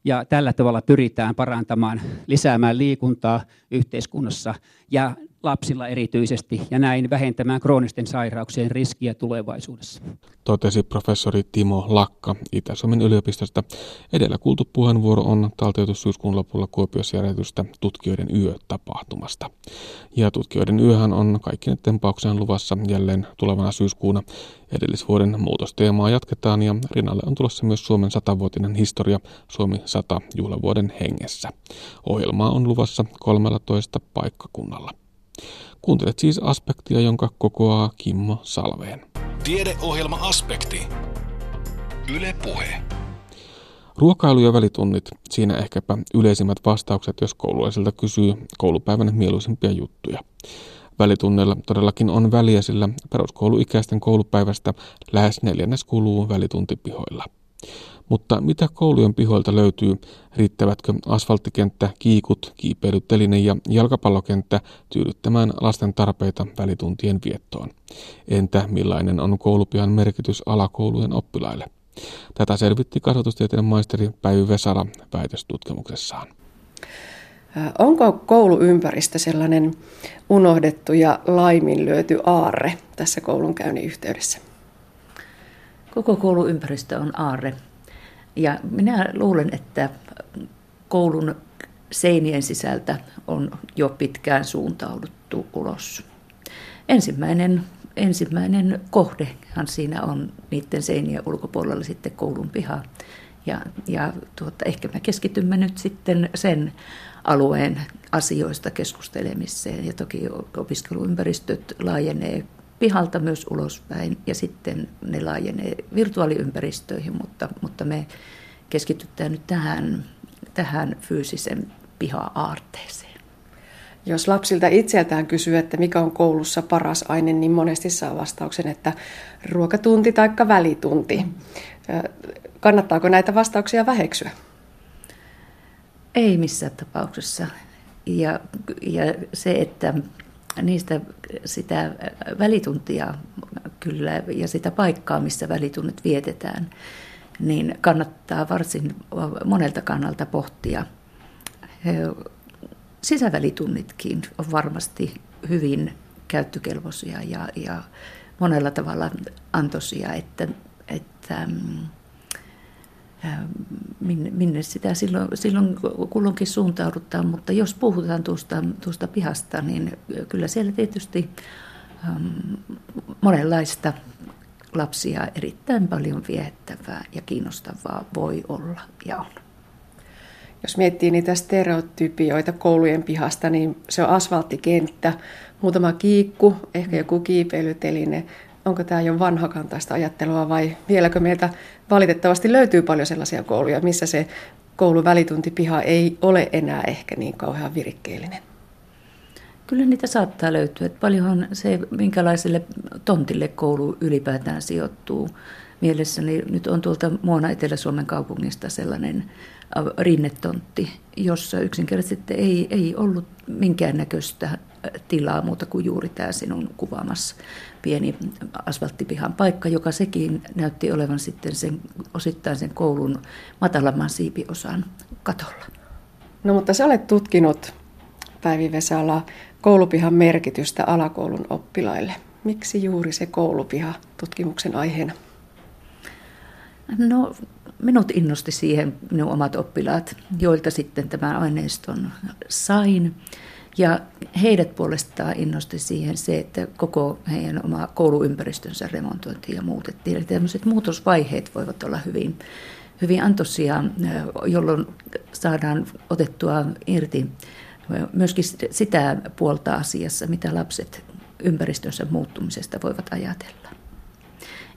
Ja tällä tavalla pyritään parantamaan, lisäämään liikuntaa yhteiskunnassa. Ja lapsilla erityisesti ja näin vähentämään kroonisten sairauksien riskiä tulevaisuudessa. Totesi professori Timo Lakka Itä-Suomen yliopistosta. Edellä kuultu puheenvuoro on taltioitu syyskuun lopulla Kuopiossa järjestystä tutkijoiden yö-tapahtumasta. Ja tutkijoiden yöhän on kaikkien tempaukseen luvassa jälleen tulevana syyskuuna. Edellisvuoden muutosteemaa jatketaan ja rinnalle on tulossa myös Suomen satavuotinen historia Suomi 100 juhlavuoden hengessä. Ohjelmaa on luvassa 13 paikkakunnalla. Kuuntelet siis aspektia, jonka kokoaa Kimmo Salveen. Tiedeohjelma Aspekti. Yle Puhe. Ruokailu ja välitunnit, siinä ehkäpä yleisimmät vastaukset, jos koululaisilta kysyy koulupäivän mieluisimpia juttuja. Välitunneilla todellakin on väliä, sillä peruskouluikäisten koulupäivästä lähes neljännes kuluu välituntipihoilla. Mutta mitä koulujen pihoilta löytyy? Riittävätkö asfalttikenttä, kiikut, kiipeilyteline ja jalkapallokenttä tyydyttämään lasten tarpeita välituntien viettoon? Entä millainen on koulupihan merkitys alakoulujen oppilaille? Tätä selvitti kasvatustieteen maisteri Päivi Vesara väitöstutkimuksessaan. Onko kouluympäristö sellainen unohdettu ja laiminlyöty aarre tässä koulunkäynnin yhteydessä? Koko kouluympäristö on aarre. Ja minä luulen, että koulun seinien sisältä on jo pitkään suuntauduttu ulos. Ensimmäinen, ensimmäinen kohdehan siinä on niiden seinien ulkopuolella sitten koulun piha. Ja, ja tuota, ehkä me keskitymme nyt sitten sen alueen asioista keskustelemiseen. Ja toki opiskeluympäristöt laajenee pihalta myös ulospäin ja sitten ne laajenee virtuaaliympäristöihin, mutta, mutta me keskitytään nyt tähän, tähän fyysisen piha-aarteeseen. Jos lapsilta itseltään kysyy, että mikä on koulussa paras aine, niin monesti saa vastauksen, että ruokatunti tai välitunti. Kannattaako näitä vastauksia väheksyä? Ei missään tapauksessa. Ja, ja se, että niistä sitä välituntia kyllä ja sitä paikkaa, missä välitunnit vietetään, niin kannattaa varsin monelta kannalta pohtia. Sisävälitunnitkin on varmasti hyvin käyttökelpoisia ja, ja monella tavalla antoisia, että, että mm, minne, minne sitä silloin, silloin kulloinkin suuntaudutaan, mutta jos puhutaan tuosta, tuosta pihasta, niin kyllä siellä tietysti ähm, monenlaista lapsia erittäin paljon viettävää ja kiinnostavaa voi olla ja on. Jos miettii niitä stereotypioita koulujen pihasta, niin se on asfalttikenttä, muutama kiikku, ehkä joku kiipeilyteline, onko tämä jo vanhakantaista ajattelua vai vieläkö meiltä valitettavasti löytyy paljon sellaisia kouluja, missä se kouluvälituntipiha ei ole enää ehkä niin kauhean virikkeellinen? Kyllä niitä saattaa löytyä. Että paljonhan se, minkälaiselle tontille koulu ylipäätään sijoittuu. Mielessäni nyt on tuolta Muona Etelä-Suomen kaupungista sellainen äh, rinnetontti, jossa yksinkertaisesti ei, ei ollut minkäännäköistä tilaa muuta kuin juuri tämä sinun kuvaamassa pieni asfalttipihan paikka, joka sekin näytti olevan sitten sen, osittain sen koulun matalamman siipiosan katolla. No mutta sä olet tutkinut, Päivi Vesala, koulupihan merkitystä alakoulun oppilaille. Miksi juuri se koulupiha tutkimuksen aiheena? No minut innosti siihen minun omat oppilaat, joilta sitten tämän aineiston sain. Ja heidät puolestaan innosti siihen se, että koko heidän oma kouluympäristönsä remontointiin ja muutettiin. Eli tämmöiset muutosvaiheet voivat olla hyvin, hyvin antoisia, jolloin saadaan otettua irti myöskin sitä puolta asiassa, mitä lapset ympäristönsä muuttumisesta voivat ajatella.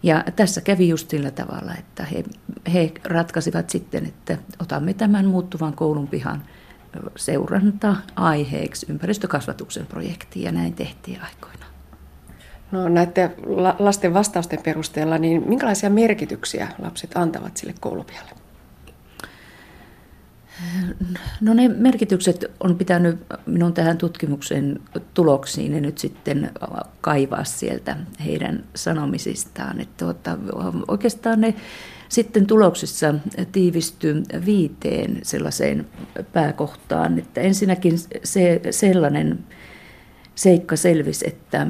Ja tässä kävi just sillä tavalla, että he, he ratkaisivat sitten, että otamme tämän muuttuvan koulun pihan – seuranta aiheeksi ympäristökasvatuksen projektiin ja näin tehtiin aikoina. No näiden lasten vastausten perusteella, niin minkälaisia merkityksiä lapset antavat sille koulupialle? No ne merkitykset on pitänyt minun tähän tutkimuksen tuloksiin ja nyt sitten kaivaa sieltä heidän sanomisistaan. Että tuota, oikeastaan ne sitten tuloksissa tiivistyy viiteen sellaiseen pääkohtaan, että ensinnäkin se sellainen, seikka selvisi, että,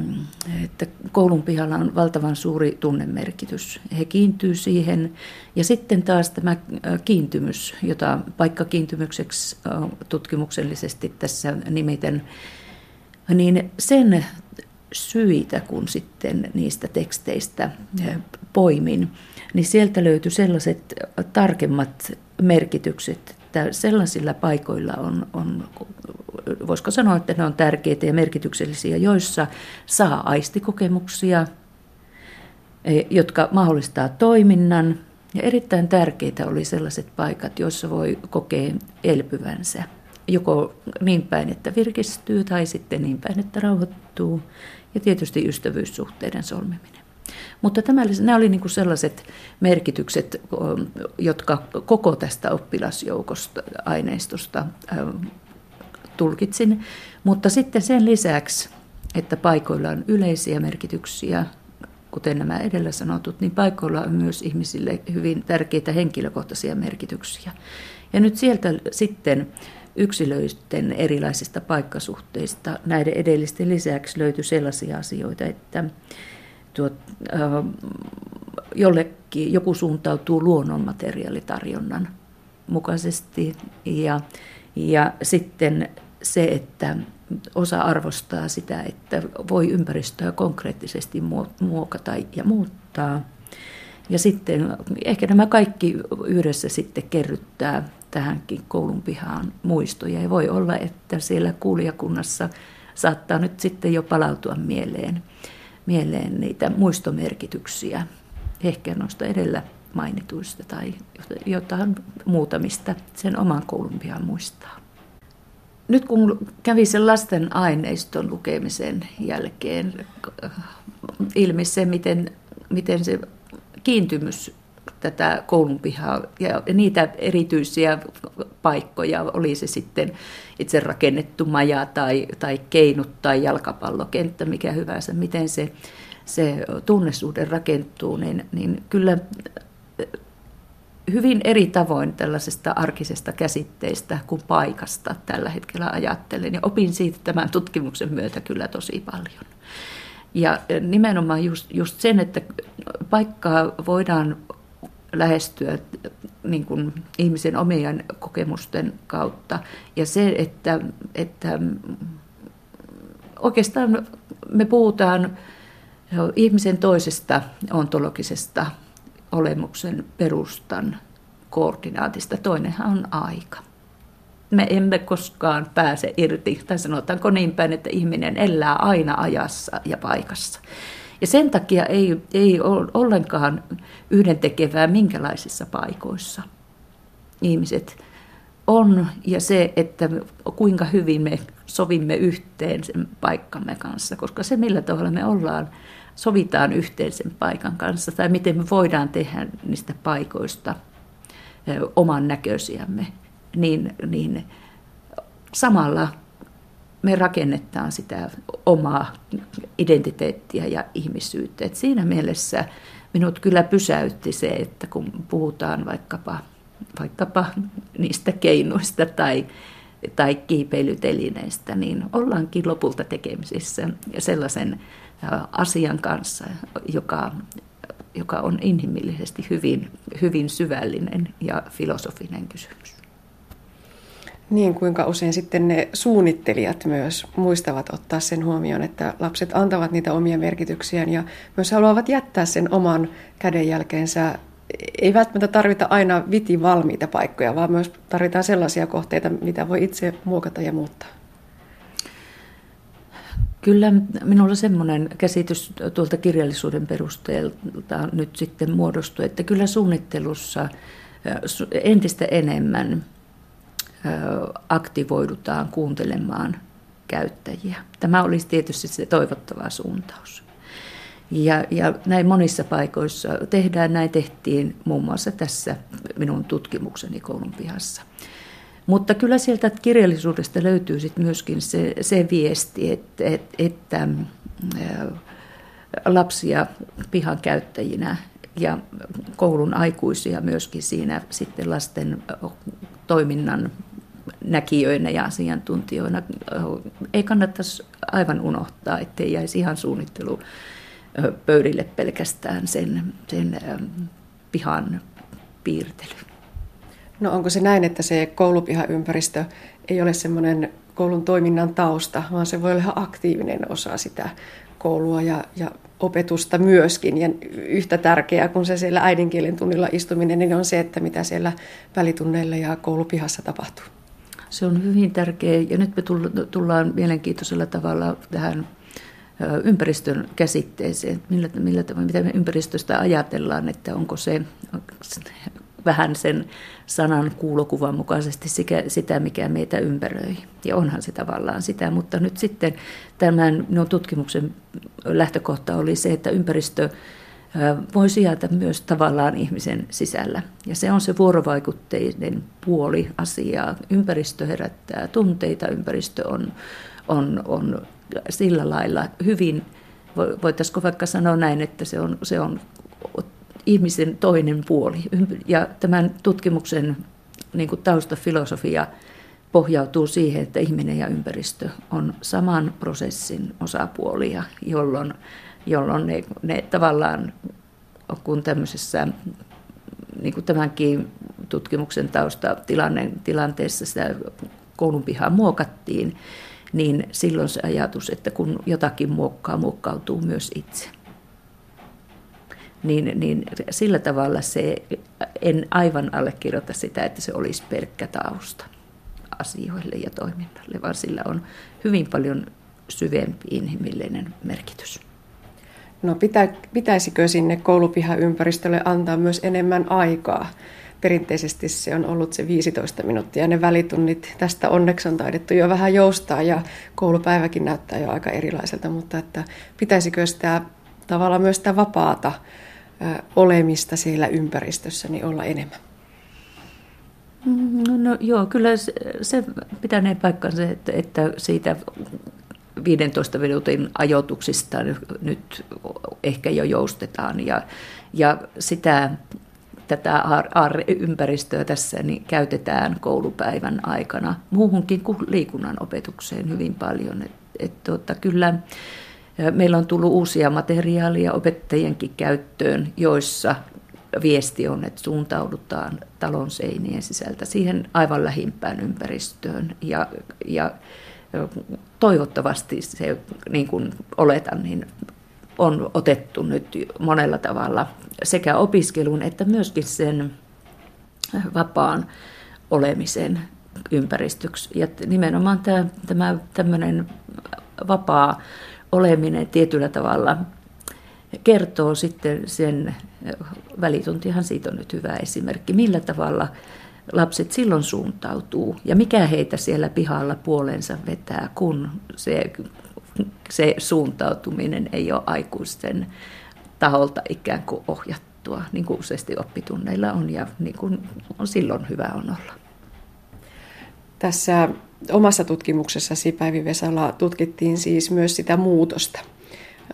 että koulun pihalla on valtavan suuri tunnemerkitys. He kiintyy siihen. Ja sitten taas tämä kiintymys, jota paikkakiintymykseksi tutkimuksellisesti tässä nimitän, niin sen syitä, kun sitten niistä teksteistä poimin, niin sieltä löytyi sellaiset tarkemmat merkitykset, että sellaisilla paikoilla on, on voisiko sanoa, että ne on tärkeitä ja merkityksellisiä, joissa saa aistikokemuksia, e, jotka mahdollistaa toiminnan. Ja erittäin tärkeitä oli sellaiset paikat, joissa voi kokea elpyvänsä. Joko niin päin, että virkistyy tai sitten niin päin, että rauhoittuu. Ja tietysti ystävyyssuhteiden solmiminen. Mutta tämä, nämä oli niin sellaiset merkitykset, jotka koko tästä oppilasjoukosta, aineistosta tulkitsin. Mutta sitten sen lisäksi, että paikoilla on yleisiä merkityksiä, kuten nämä edellä sanotut, niin paikoilla on myös ihmisille hyvin tärkeitä henkilökohtaisia merkityksiä. Ja nyt sieltä sitten yksilöiden erilaisista paikkasuhteista näiden edellisten lisäksi löytyi sellaisia asioita, että tuot, äh, jollekin joku suuntautuu luonnonmateriaalitarjonnan mukaisesti ja, ja sitten se, että osa arvostaa sitä, että voi ympäristöä konkreettisesti muokata ja muuttaa. Ja sitten ehkä nämä kaikki yhdessä sitten kerryttää tähänkin koulun pihaan muistoja. Ja voi olla, että siellä kuulijakunnassa saattaa nyt sitten jo palautua mieleen, mieleen niitä muistomerkityksiä, ehkä noista edellä mainituista tai jotain muutamista sen oman koulun pihaan muistaa. Nyt kun kävi sen lasten aineiston lukemisen jälkeen ilmi se, miten, miten se kiintymys tätä koulun pihaa ja niitä erityisiä paikkoja, oli se sitten itse rakennettu maja tai, tai keinut tai jalkapallokenttä, mikä hyvänsä, miten se, se tunnesuhde rakentuu, niin, niin kyllä hyvin eri tavoin tällaisesta arkisesta käsitteistä kuin paikasta tällä hetkellä ajattelen. Ja opin siitä tämän tutkimuksen myötä kyllä tosi paljon. Ja nimenomaan just, just sen, että paikkaa voidaan lähestyä niin kuin ihmisen omien kokemusten kautta. Ja se, että, että oikeastaan me puhutaan ihmisen toisesta ontologisesta olemuksen perustan koordinaatista. Toinenhan on aika. Me emme koskaan pääse irti, tai sanotaanko niin päin, että ihminen elää aina ajassa ja paikassa. Ja sen takia ei, ei ole ollenkaan yhdentekevää minkälaisissa paikoissa ihmiset on, ja se, että kuinka hyvin me sovimme yhteen sen paikkamme kanssa, koska se millä tavalla me ollaan sovitaan yhteen sen paikan kanssa tai miten me voidaan tehdä niistä paikoista oman näköisiämme, niin, niin samalla me rakennetaan sitä omaa identiteettiä ja ihmisyyttä. Et siinä mielessä minut kyllä pysäytti se, että kun puhutaan vaikkapa, vaikkapa niistä keinoista tai, tai kiipeilytelineistä, niin ollaankin lopulta tekemisissä sellaisen asian kanssa, joka, joka on inhimillisesti hyvin, hyvin syvällinen ja filosofinen kysymys. Niin, kuinka usein sitten ne suunnittelijat myös muistavat ottaa sen huomioon, että lapset antavat niitä omia merkityksiään ja myös haluavat jättää sen oman kädenjälkeensä. Ei välttämättä tarvita aina viti valmiita paikkoja, vaan myös tarvitaan sellaisia kohteita, mitä voi itse muokata ja muuttaa. Kyllä minulla semmoinen käsitys tuolta kirjallisuuden perusteelta nyt sitten muodostui, että kyllä suunnittelussa entistä enemmän aktivoidutaan kuuntelemaan käyttäjiä. Tämä olisi tietysti se toivottava suuntaus. Ja, ja näin monissa paikoissa tehdään, näin tehtiin muun muassa tässä minun tutkimukseni koulun pihassa. Mutta kyllä sieltä kirjallisuudesta löytyy sit myöskin se, se viesti, että, että, että lapsia pihan käyttäjinä ja koulun aikuisia myöskin siinä sitten lasten toiminnan näkijöinä ja asiantuntijoina. Ei kannattaisi aivan unohtaa, ettei jäisi ihan suunnittelu pöydille pelkästään sen, sen pihan piirtely. No onko se näin, että se koulupihaympäristö ei ole semmoinen koulun toiminnan tausta, vaan se voi olla ihan aktiivinen osa sitä koulua ja, ja opetusta myöskin. Ja yhtä tärkeää kuin se siellä äidinkielen tunnilla istuminen, niin on se, että mitä siellä välitunneilla ja koulupihassa tapahtuu. Se on hyvin tärkeä ja nyt me tullaan mielenkiintoisella tavalla tähän ympäristön käsitteeseen, millä, millä mitä me ympäristöstä ajatellaan, että onko se vähän sen sanan kuulokuvan mukaisesti sitä, mikä meitä ympäröi. Ja onhan se tavallaan sitä, mutta nyt sitten tämän no, tutkimuksen lähtökohta oli se, että ympäristö voi sijata myös tavallaan ihmisen sisällä. Ja se on se vuorovaikutteinen puoli asiaa. Ympäristö herättää tunteita, ympäristö on, on, on sillä lailla hyvin, voitaisiko vaikka sanoa näin, että se on, se on ihmisen toinen puoli. Ja tämän tutkimuksen niin kuin taustafilosofia pohjautuu siihen, että ihminen ja ympäristö on saman prosessin osapuolia, jolloin, jolloin ne, ne tavallaan, kun tämmöisessä niin kuin tämänkin tutkimuksen tausta tilanne, tilanteessa sitä koulun pihaa muokattiin, niin silloin se ajatus, että kun jotakin muokkaa, muokkautuu myös itse niin, niin sillä tavalla se, en aivan allekirjoita sitä, että se olisi pelkkä tausta asioille ja toiminnalle, vaan sillä on hyvin paljon syvempi inhimillinen merkitys. No pitä, pitäisikö sinne koulupihaympäristölle antaa myös enemmän aikaa? Perinteisesti se on ollut se 15 minuuttia ne välitunnit. Tästä onneksi on taidettu jo vähän joustaa ja koulupäiväkin näyttää jo aika erilaiselta, mutta että pitäisikö sitä tavallaan myös sitä vapaata olemista siellä ympäristössä niin olla enemmän? No, no joo, kyllä se, se pitänee paikkansa, että, että siitä 15 minuutin ajoituksista nyt ehkä jo joustetaan ja, ja sitä tätä ympäristöä tässä niin käytetään koulupäivän aikana muuhunkin kuin liikunnan opetukseen hyvin paljon. Et, et, tuota, kyllä Meillä on tullut uusia materiaaleja opettajienkin käyttöön, joissa viesti on, että suuntaudutaan talon seinien sisältä siihen aivan lähimpään ympäristöön. Ja, ja toivottavasti se, niin kuin oletan, niin on otettu nyt monella tavalla sekä opiskelun että myöskin sen vapaan olemisen ympäristöksi. Ja nimenomaan tämä, tämä tämmöinen vapaa oleminen tietyllä tavalla kertoo sitten sen, välituntihan siitä on nyt hyvä esimerkki, millä tavalla lapset silloin suuntautuu ja mikä heitä siellä pihalla puolensa vetää, kun se, se suuntautuminen ei ole aikuisten taholta ikään kuin ohjattua, niin kuin useasti oppitunneilla on ja niin kuin on silloin hyvä on olla. Tässä omassa tutkimuksessasi Päivi Vesala tutkittiin siis myös sitä muutosta.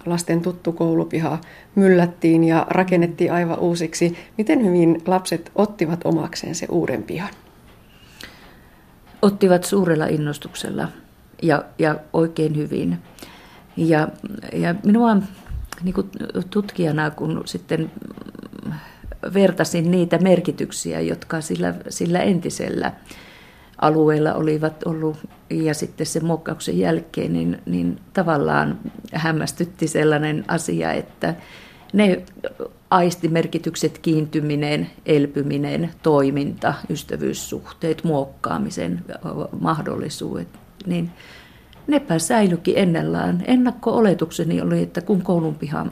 Lasten tuttu koulupiha myllättiin ja rakennettiin aivan uusiksi. Miten hyvin lapset ottivat omakseen se uuden pihan? Ottivat suurella innostuksella ja, ja oikein hyvin. Ja, ja minua niin kuin tutkijana, kun sitten vertasin niitä merkityksiä, jotka sillä, sillä entisellä alueella olivat ollut ja sitten sen muokkauksen jälkeen, niin, niin tavallaan hämmästytti sellainen asia, että ne aistimerkitykset, kiintyminen, elpyminen, toiminta, ystävyyssuhteet, muokkaamisen mahdollisuudet, niin nepä säilyikin ennellään. Ennakko-oletukseni oli, että kun koulun piha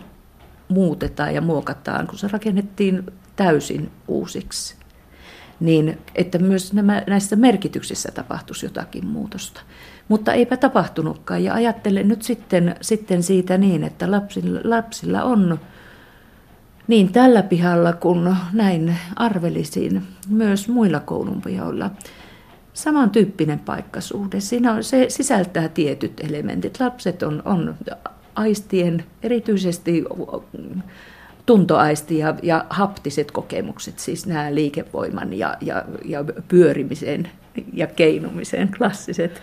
muutetaan ja muokataan, kun se rakennettiin täysin uusiksi, niin että myös nämä, näissä merkityksissä tapahtuisi jotakin muutosta. Mutta eipä tapahtunutkaan ja ajattelen nyt sitten, sitten siitä niin, että lapsilla, lapsilla on niin tällä pihalla kuin näin arvelisin myös muilla koulunpihoilla samantyyppinen paikkasuhde. Siinä on, se sisältää tietyt elementit. Lapset on, on aistien, erityisesti tuntoaisti ja, ja haptiset kokemukset, siis nämä liikevoiman ja, ja, ja pyörimisen ja keinumisen klassiset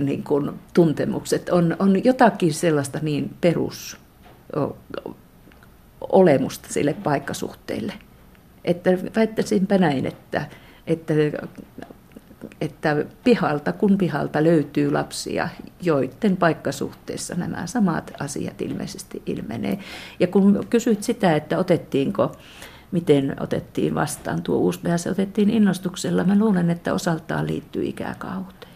niin kuin, tuntemukset, on, on jotakin sellaista niin perus olemusta sille paikkasuhteelle. Että väittäisinpä näin, että, että että pihalta kun pihalta löytyy lapsia, joiden paikkasuhteessa nämä samat asiat ilmeisesti ilmenee. Ja kun kysyt sitä, että otettiinko, miten otettiin vastaan tuo uusi se otettiin innostuksella. Mä luulen, että osaltaan liittyy ikäkauteen.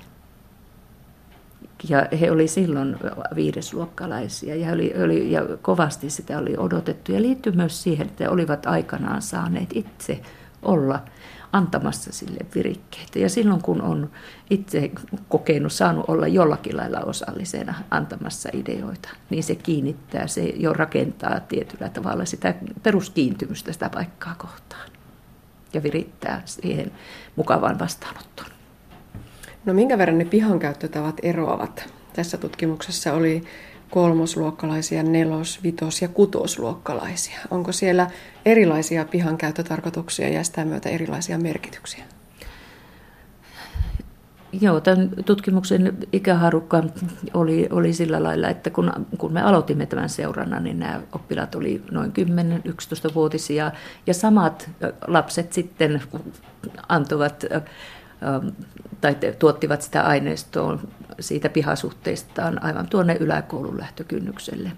Ja he oli silloin viidesluokkalaisia ja, oli, oli, ja kovasti sitä oli odotettu. Ja liittyy myös siihen, että olivat aikanaan saaneet itse olla – antamassa sille virikkeitä. Ja silloin kun on itse kokenut, saanut olla jollakin lailla osallisena antamassa ideoita, niin se kiinnittää, se jo rakentaa tietyllä tavalla sitä peruskiintymystä sitä paikkaa kohtaan ja virittää siihen mukavaan vastaanottoon. No minkä verran ne pihankäyttötavat eroavat? Tässä tutkimuksessa oli kolmosluokkalaisia, nelos-, vitos- ja kutosluokkalaisia. Onko siellä erilaisia pihan käyttötarkoituksia ja sitä myötä erilaisia merkityksiä? Joo, tämän tutkimuksen ikäharukka oli, oli sillä lailla, että kun, kun me aloitimme tämän seurannan, niin nämä oppilaat oli noin 10-11-vuotisia ja samat lapset sitten antoivat tai tuottivat sitä aineistoa siitä pihasuhteistaan aivan tuonne yläkoulun lähtökynnykselle.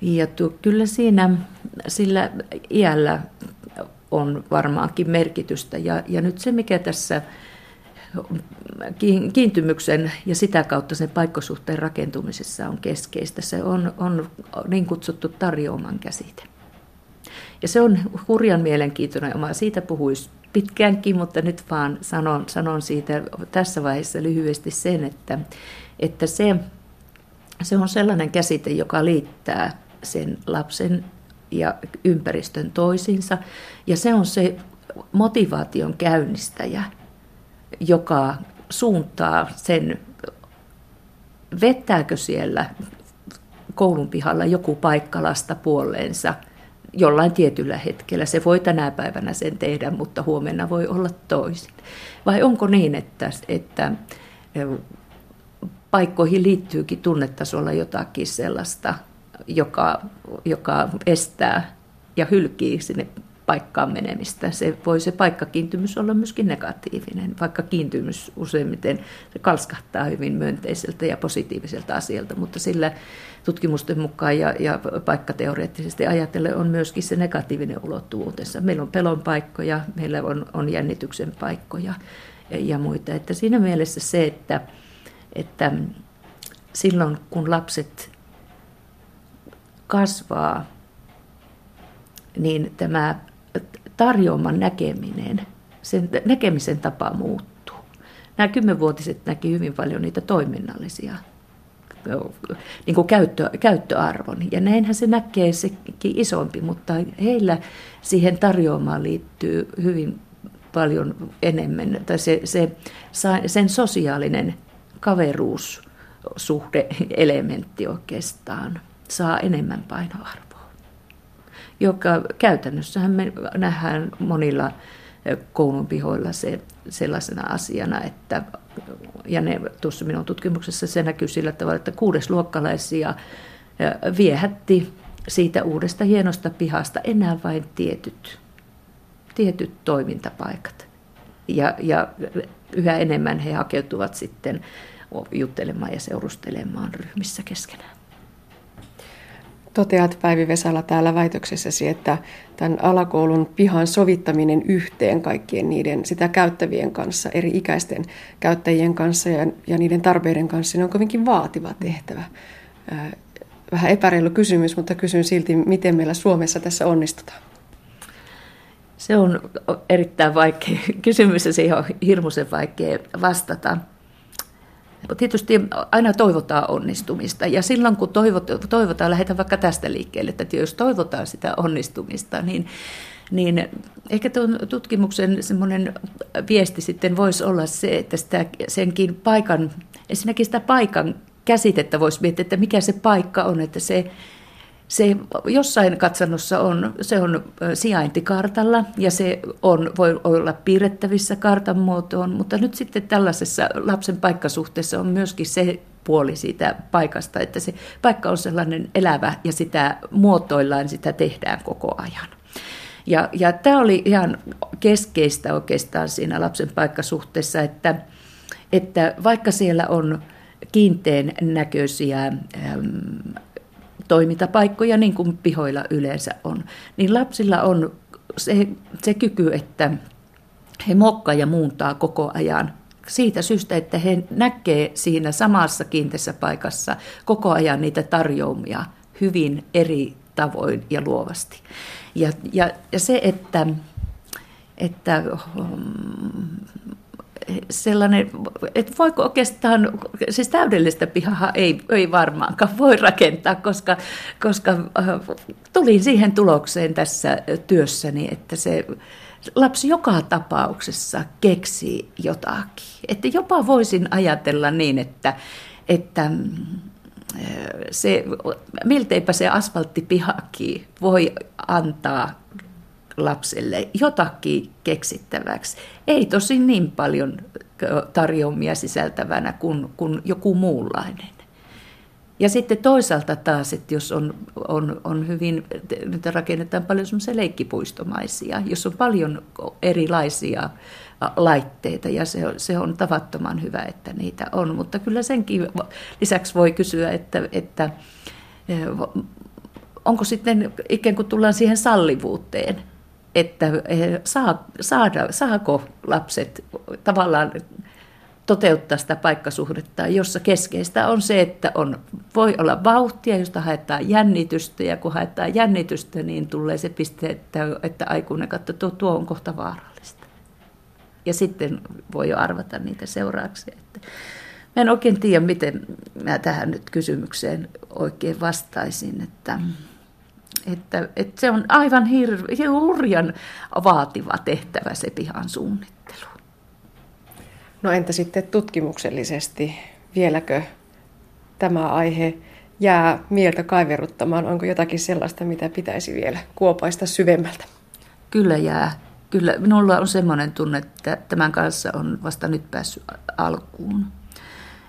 Ja tuo, kyllä siinä sillä iällä on varmaankin merkitystä. Ja, ja nyt se, mikä tässä kiintymyksen ja sitä kautta sen paikkosuhteen rakentumisessa on keskeistä, se on, on niin kutsuttu tarjoaman käsite. Ja se on hurjan mielenkiintoinen oma. Siitä puhuisi pitkäänkin, mutta nyt vaan sanon, sanon siitä tässä vaiheessa lyhyesti sen, että, että se, se on sellainen käsite, joka liittää sen lapsen ja ympäristön toisinsa. Ja se on se motivaation käynnistäjä, joka suuntaa sen, vettääkö siellä koulun pihalla joku paikka lasta puoleensa – jollain tietyllä hetkellä. Se voi tänä päivänä sen tehdä, mutta huomenna voi olla toisin. Vai onko niin, että, että paikkoihin liittyykin tunnetasolla jotakin sellaista, joka, joka estää ja hylkii sinne paikkaan menemistä. Se voi se paikkakiintymys olla myöskin negatiivinen, vaikka kiintymys useimmiten se kalskahtaa hyvin myönteiseltä ja positiiviselta asialta, mutta sillä tutkimusten mukaan ja, ja paikkateoreettisesti ajatellen on myöskin se negatiivinen ulottuvuutensa. Meillä on pelon paikkoja, meillä on, on jännityksen paikkoja ja, muita. Että siinä mielessä se, että, että silloin kun lapset kasvaa, niin tämä tarjoaman näkeminen, sen näkemisen tapa muuttuu. Nämä kymmenvuotiset näki hyvin paljon niitä toiminnallisia niin kuin käyttö, käyttöarvon. Ja näinhän se näkee sekin isompi, mutta heillä siihen tarjoamaan liittyy hyvin paljon enemmän, tai se, se, sen sosiaalinen kaveruussuhde elementti oikeastaan saa enemmän painoarvoa joka käytännössähän me nähdään monilla koulun pihoilla se sellaisena asiana, että ja ne, tuossa minun tutkimuksessa se näkyy sillä tavalla, että kuudesluokkalaisia viehätti siitä uudesta hienosta pihasta enää vain tietyt, tietyt toimintapaikat. Ja, ja yhä enemmän he hakeutuvat sitten juttelemaan ja seurustelemaan ryhmissä keskenään. Toteat Päivi Vesala täällä väitöksessäsi, että tämän alakoulun pihan sovittaminen yhteen kaikkien niiden sitä käyttävien kanssa, eri ikäisten käyttäjien kanssa ja, ja niiden tarpeiden kanssa, niin on kovinkin vaativa tehtävä. Vähän epäreilu kysymys, mutta kysyn silti, miten meillä Suomessa tässä onnistutaan. Se on erittäin vaikea kysymys ja siihen on hirmuisen vaikea vastata. Tietysti aina toivotaan onnistumista. Ja silloin kun toivotaan, lähdetään vaikka tästä liikkeelle, että jos toivotaan sitä onnistumista, niin, niin ehkä tuon tutkimuksen semmoinen viesti sitten voisi olla se, että sitä, senkin paikan, ensinnäkin sitä paikan käsitettä voisi miettiä, että mikä se paikka on, että se se jossain katsannossa on, se on sijaintikartalla ja se on, voi olla piirrettävissä kartan muotoon, mutta nyt sitten tällaisessa lapsen paikkasuhteessa on myöskin se puoli siitä paikasta, että se paikka on sellainen elävä ja sitä muotoillaan, sitä tehdään koko ajan. Ja, ja tämä oli ihan keskeistä oikeastaan siinä lapsen paikkasuhteessa, että, että vaikka siellä on kiinteen näköisiä toimintapaikkoja, niin kuin pihoilla yleensä on, niin lapsilla on se, se kyky, että he mokkaa ja muuntaa koko ajan siitä syystä, että he näkee siinä samassa kiinteässä paikassa koko ajan niitä tarjoumia hyvin eri tavoin ja luovasti. Ja, ja, ja se, että, että sellainen, että voiko oikeastaan, siis täydellistä pihaa ei, ei varmaankaan voi rakentaa, koska, koska äh, tulin siihen tulokseen tässä työssäni, että se lapsi joka tapauksessa keksii jotakin. Että jopa voisin ajatella niin, että, että äh, se, milteipä se asfalttipihakin voi antaa lapselle jotakin keksittäväksi. Ei tosin niin paljon tarjoamia sisältävänä kuin, kuin joku muunlainen. Ja sitten toisaalta taas, että jos on, on, on hyvin, nyt rakennetaan paljon semmoisia leikkipuistomaisia, jos on paljon erilaisia laitteita ja se on, se on tavattoman hyvä, että niitä on. Mutta kyllä senkin lisäksi voi kysyä, että, että onko sitten ikään kuin tullaan siihen sallivuuteen, että saa, saada, saako lapset tavallaan toteuttaa sitä paikkasuhdetta, jossa keskeistä on se, että on, voi olla vauhtia, josta haetaan jännitystä, ja kun haetaan jännitystä, niin tulee se piste, että, että aikuinen katsoo, tuo, tuo on kohta vaarallista. Ja sitten voi jo arvata niitä seurauksia. Että mä en oikein tiedä, miten mä tähän nyt kysymykseen oikein vastaisin, että... Mm että, että se on aivan hir- hurjan vaativa tehtävä se pihan suunnittelu. No entä sitten tutkimuksellisesti? Vieläkö tämä aihe jää mieltä kaiveruttamaan? Onko jotakin sellaista, mitä pitäisi vielä kuopaista syvemmältä? Kyllä jää. Kyllä, minulla on semmoinen tunne, että tämän kanssa on vasta nyt päässyt alkuun.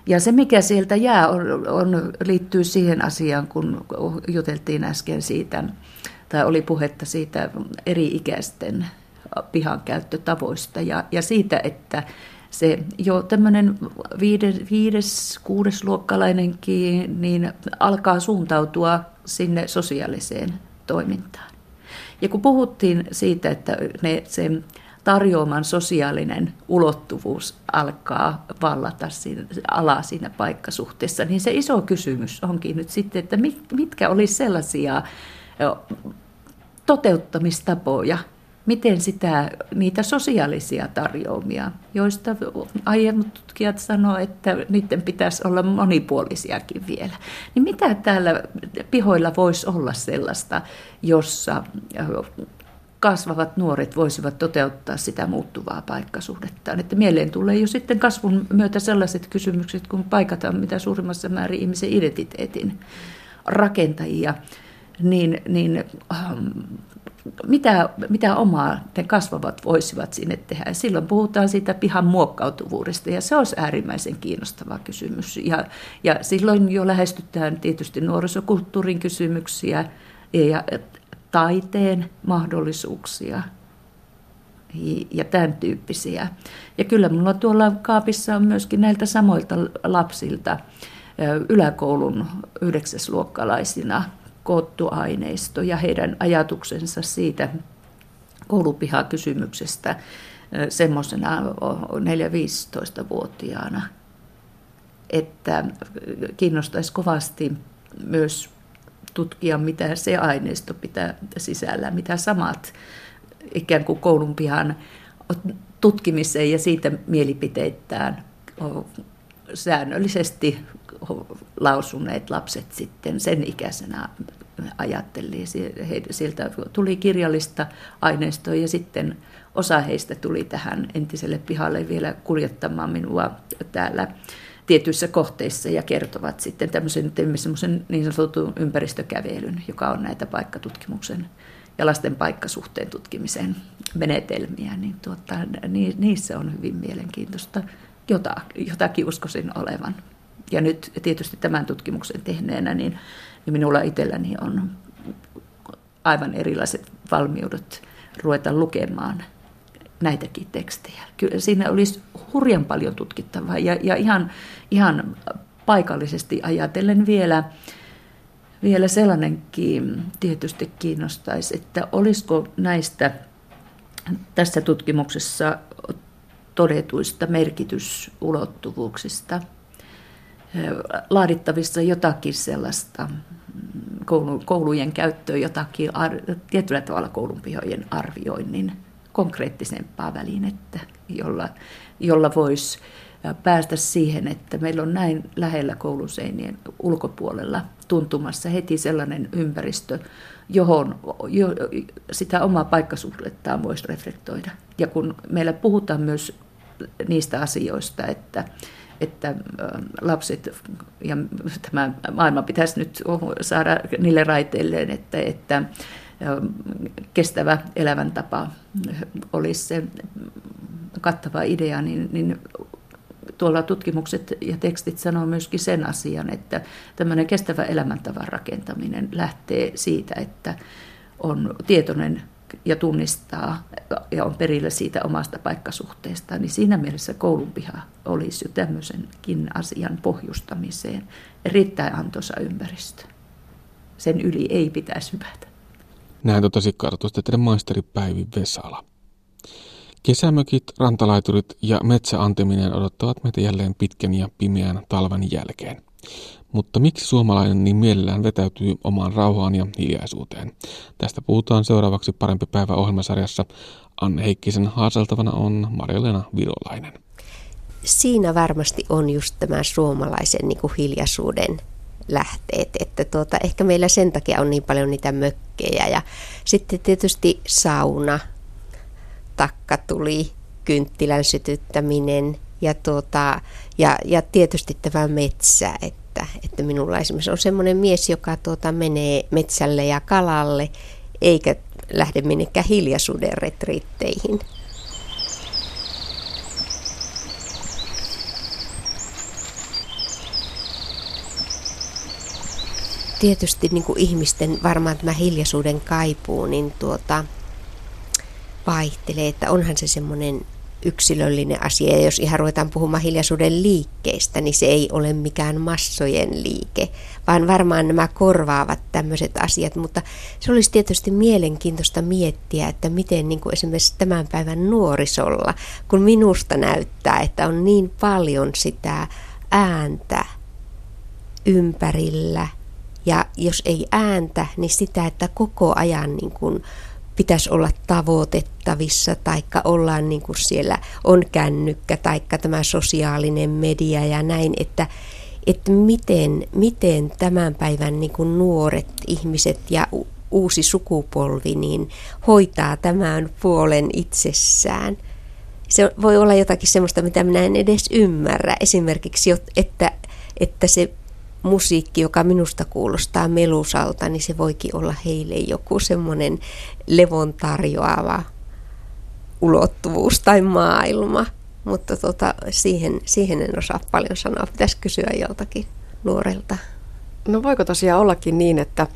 Ja se, mikä sieltä jää, on, on, liittyy siihen asiaan, kun juteltiin äsken siitä, tai oli puhetta siitä eri-ikäisten pihankäyttötavoista ja, ja siitä, että se jo tämmöinen viides, viides, kuudesluokkalainenkin niin alkaa suuntautua sinne sosiaaliseen toimintaan. Ja kun puhuttiin siitä, että ne, se tarjoaman sosiaalinen ulottuvuus alkaa vallata siinä, alaa siinä paikkasuhteessa, niin se iso kysymys onkin nyt sitten, että mitkä olisi sellaisia toteuttamistapoja, miten sitä, niitä sosiaalisia tarjoamia, joista aiemmat tutkijat sanoivat, että niiden pitäisi olla monipuolisiakin vielä. Niin mitä täällä pihoilla voisi olla sellaista, jossa kasvavat nuoret voisivat toteuttaa sitä muuttuvaa paikkasuhdettaan. Että mieleen tulee jo sitten kasvun myötä sellaiset kysymykset, kun paikataan mitä suurimmassa määrin ihmisen identiteetin rakentajia, niin, niin ähm, mitä, mitä omaa ne kasvavat voisivat sinne tehdä. Silloin puhutaan siitä pihan muokkautuvuudesta ja se olisi äärimmäisen kiinnostava kysymys. Ja, ja silloin jo lähestytään tietysti nuorisokulttuurin kysymyksiä ja taiteen mahdollisuuksia ja tämän tyyppisiä. Ja kyllä minulla tuolla kaapissa on myöskin näiltä samoilta lapsilta yläkoulun yhdeksäsluokkalaisina koottu aineisto ja heidän ajatuksensa siitä koulupihakysymyksestä semmoisena 4-15-vuotiaana, että kiinnostaisi kovasti myös tutkia, mitä se aineisto pitää sisällä, mitä samat ikään kuin koulun pihan tutkimiseen ja siitä mielipiteittään säännöllisesti lausuneet lapset sitten sen ikäisenä ajatteli. Sieltä tuli kirjallista aineistoa ja sitten osa heistä tuli tähän entiselle pihalle vielä kuljettamaan minua täällä tietyissä kohteissa ja kertovat sitten tämmöisen, semmoisen niin sanotun ympäristökävelyn, joka on näitä paikkatutkimuksen ja lasten paikkasuhteen tutkimisen menetelmiä, niin tuota, niissä on hyvin mielenkiintoista. Jota, jotakin uskoisin olevan. Ja nyt tietysti tämän tutkimuksen tehneenä, niin, niin minulla itselläni on aivan erilaiset valmiudet ruveta lukemaan näitäkin tekstejä. Kyllä siinä olisi hurjan paljon tutkittavaa ja, ja ihan, ihan paikallisesti ajatellen vielä, vielä sellainenkin tietysti kiinnostaisi, että olisiko näistä tässä tutkimuksessa todetuista merkitysulottuvuuksista laadittavissa jotakin sellaista koulujen käyttöön jotakin tietyllä tavalla koulunpihojen arvioinnin konkreettisempaa välinettä, jolla, jolla voisi päästä siihen, että meillä on näin lähellä kouluseinien ulkopuolella tuntumassa heti sellainen ympäristö, johon jo, sitä omaa paikkasuhdettaan voisi reflektoida. Ja kun meillä puhutaan myös niistä asioista, että, että lapset ja tämä maailma pitäisi nyt saada niille raiteilleen, että, että kestävä elämäntapa olisi se kattava idea, niin, niin tuolla tutkimukset ja tekstit sanoo myöskin sen asian, että tämmöinen kestävä elämäntavan rakentaminen lähtee siitä, että on tietoinen ja tunnistaa ja on perillä siitä omasta paikkasuhteesta, niin siinä mielessä koulunpiha olisi jo tämmöisenkin asian pohjustamiseen erittäin antoisa ympäristö. Sen yli ei pitäisi hypätä. Näin totesi kartustieteiden maisteri Päivi Vesala. Kesämökit, rantalaiturit ja metsäanteminen odottavat meitä jälleen pitkän ja pimeän talven jälkeen. Mutta miksi suomalainen niin mielellään vetäytyy omaan rauhaan ja hiljaisuuteen? Tästä puhutaan seuraavaksi Parempi päivä ohjelmasarjassa. Anne Heikkisen haaseltavana on Marjolena Virolainen. Siinä varmasti on just tämä suomalaisen niin kuin hiljaisuuden lähteet, että tuota, ehkä meillä sen takia on niin paljon niitä mökkejä ja sitten tietysti sauna, takka tuli, kynttilän sytyttäminen ja, tuota, ja, ja tietysti tämä metsä, että, että minulla esimerkiksi on semmoinen mies, joka tuota, menee metsälle ja kalalle eikä lähde minnekään hiljaisuuden retriitteihin. Tietysti niin kuin ihmisten varmaan tämä hiljaisuuden kaipuu, niin tuota, vaihtelee, että onhan se semmoinen yksilöllinen asia. Ja jos ihan ruvetaan puhumaan hiljaisuuden liikkeestä, niin se ei ole mikään massojen liike, vaan varmaan nämä korvaavat tämmöiset asiat. Mutta se olisi tietysti mielenkiintoista miettiä, että miten niin kuin esimerkiksi tämän päivän nuorisolla, kun minusta näyttää, että on niin paljon sitä ääntä ympärillä, ja jos ei ääntä, niin sitä, että koko ajan niin kuin pitäisi olla tavoitettavissa, taikka ollaan niin kuin siellä on kännykkä, taikka tämä sosiaalinen media ja näin, että, että miten, miten tämän päivän niin kuin nuoret ihmiset ja uusi sukupolvi niin hoitaa tämän puolen itsessään. Se voi olla jotakin sellaista, mitä minä en edes ymmärrä. Esimerkiksi, että, että se musiikki, joka minusta kuulostaa melusalta, niin se voikin olla heille joku semmoinen levon tarjoava ulottuvuus tai maailma. Mutta tota, siihen, siihen en osaa paljon sanoa. Pitäisi kysyä joltakin nuorelta. No voiko tosiaan ollakin niin, että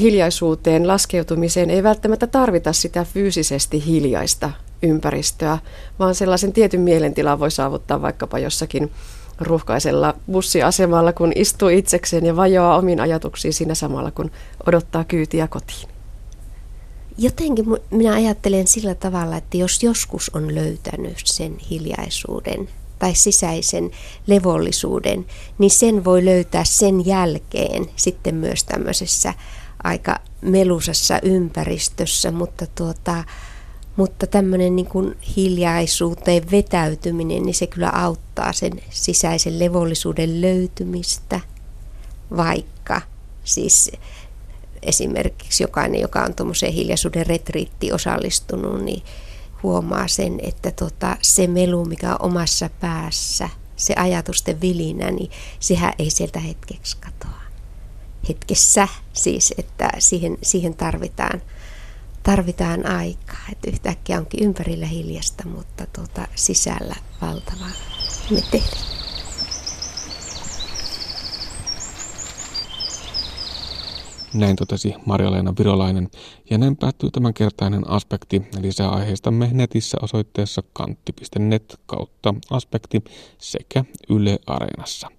hiljaisuuteen laskeutumiseen ei välttämättä tarvita sitä fyysisesti hiljaista ympäristöä, vaan sellaisen tietyn mielentilan voi saavuttaa vaikkapa jossakin ruuhkaisella bussiasemalla, kun istuu itsekseen ja vajoaa omiin ajatuksiin siinä samalla, kun odottaa kyytiä kotiin. Jotenkin minä ajattelen sillä tavalla, että jos joskus on löytänyt sen hiljaisuuden tai sisäisen levollisuuden, niin sen voi löytää sen jälkeen sitten myös tämmöisessä aika melusassa ympäristössä, mutta tuota, mutta tämmöinen niin kuin hiljaisuuteen vetäytyminen, niin se kyllä auttaa sen sisäisen levollisuuden löytymistä, vaikka siis esimerkiksi jokainen, joka on tuommoiseen hiljaisuuden retriitti osallistunut, niin huomaa sen, että tota, se melu, mikä on omassa päässä, se ajatusten vilinä, niin sehän ei sieltä hetkeksi katoa. Hetkessä siis, että siihen, siihen tarvitaan, tarvitaan aikaa. Että yhtäkkiä onkin ympärillä hiljasta, mutta tuota, sisällä valtava meteli. Näin totesi Marja-Leena Virolainen. Ja näin päättyy tämänkertainen aspekti. Lisää aiheistamme netissä osoitteessa kantti.net kautta aspekti sekä Yle Areenassa.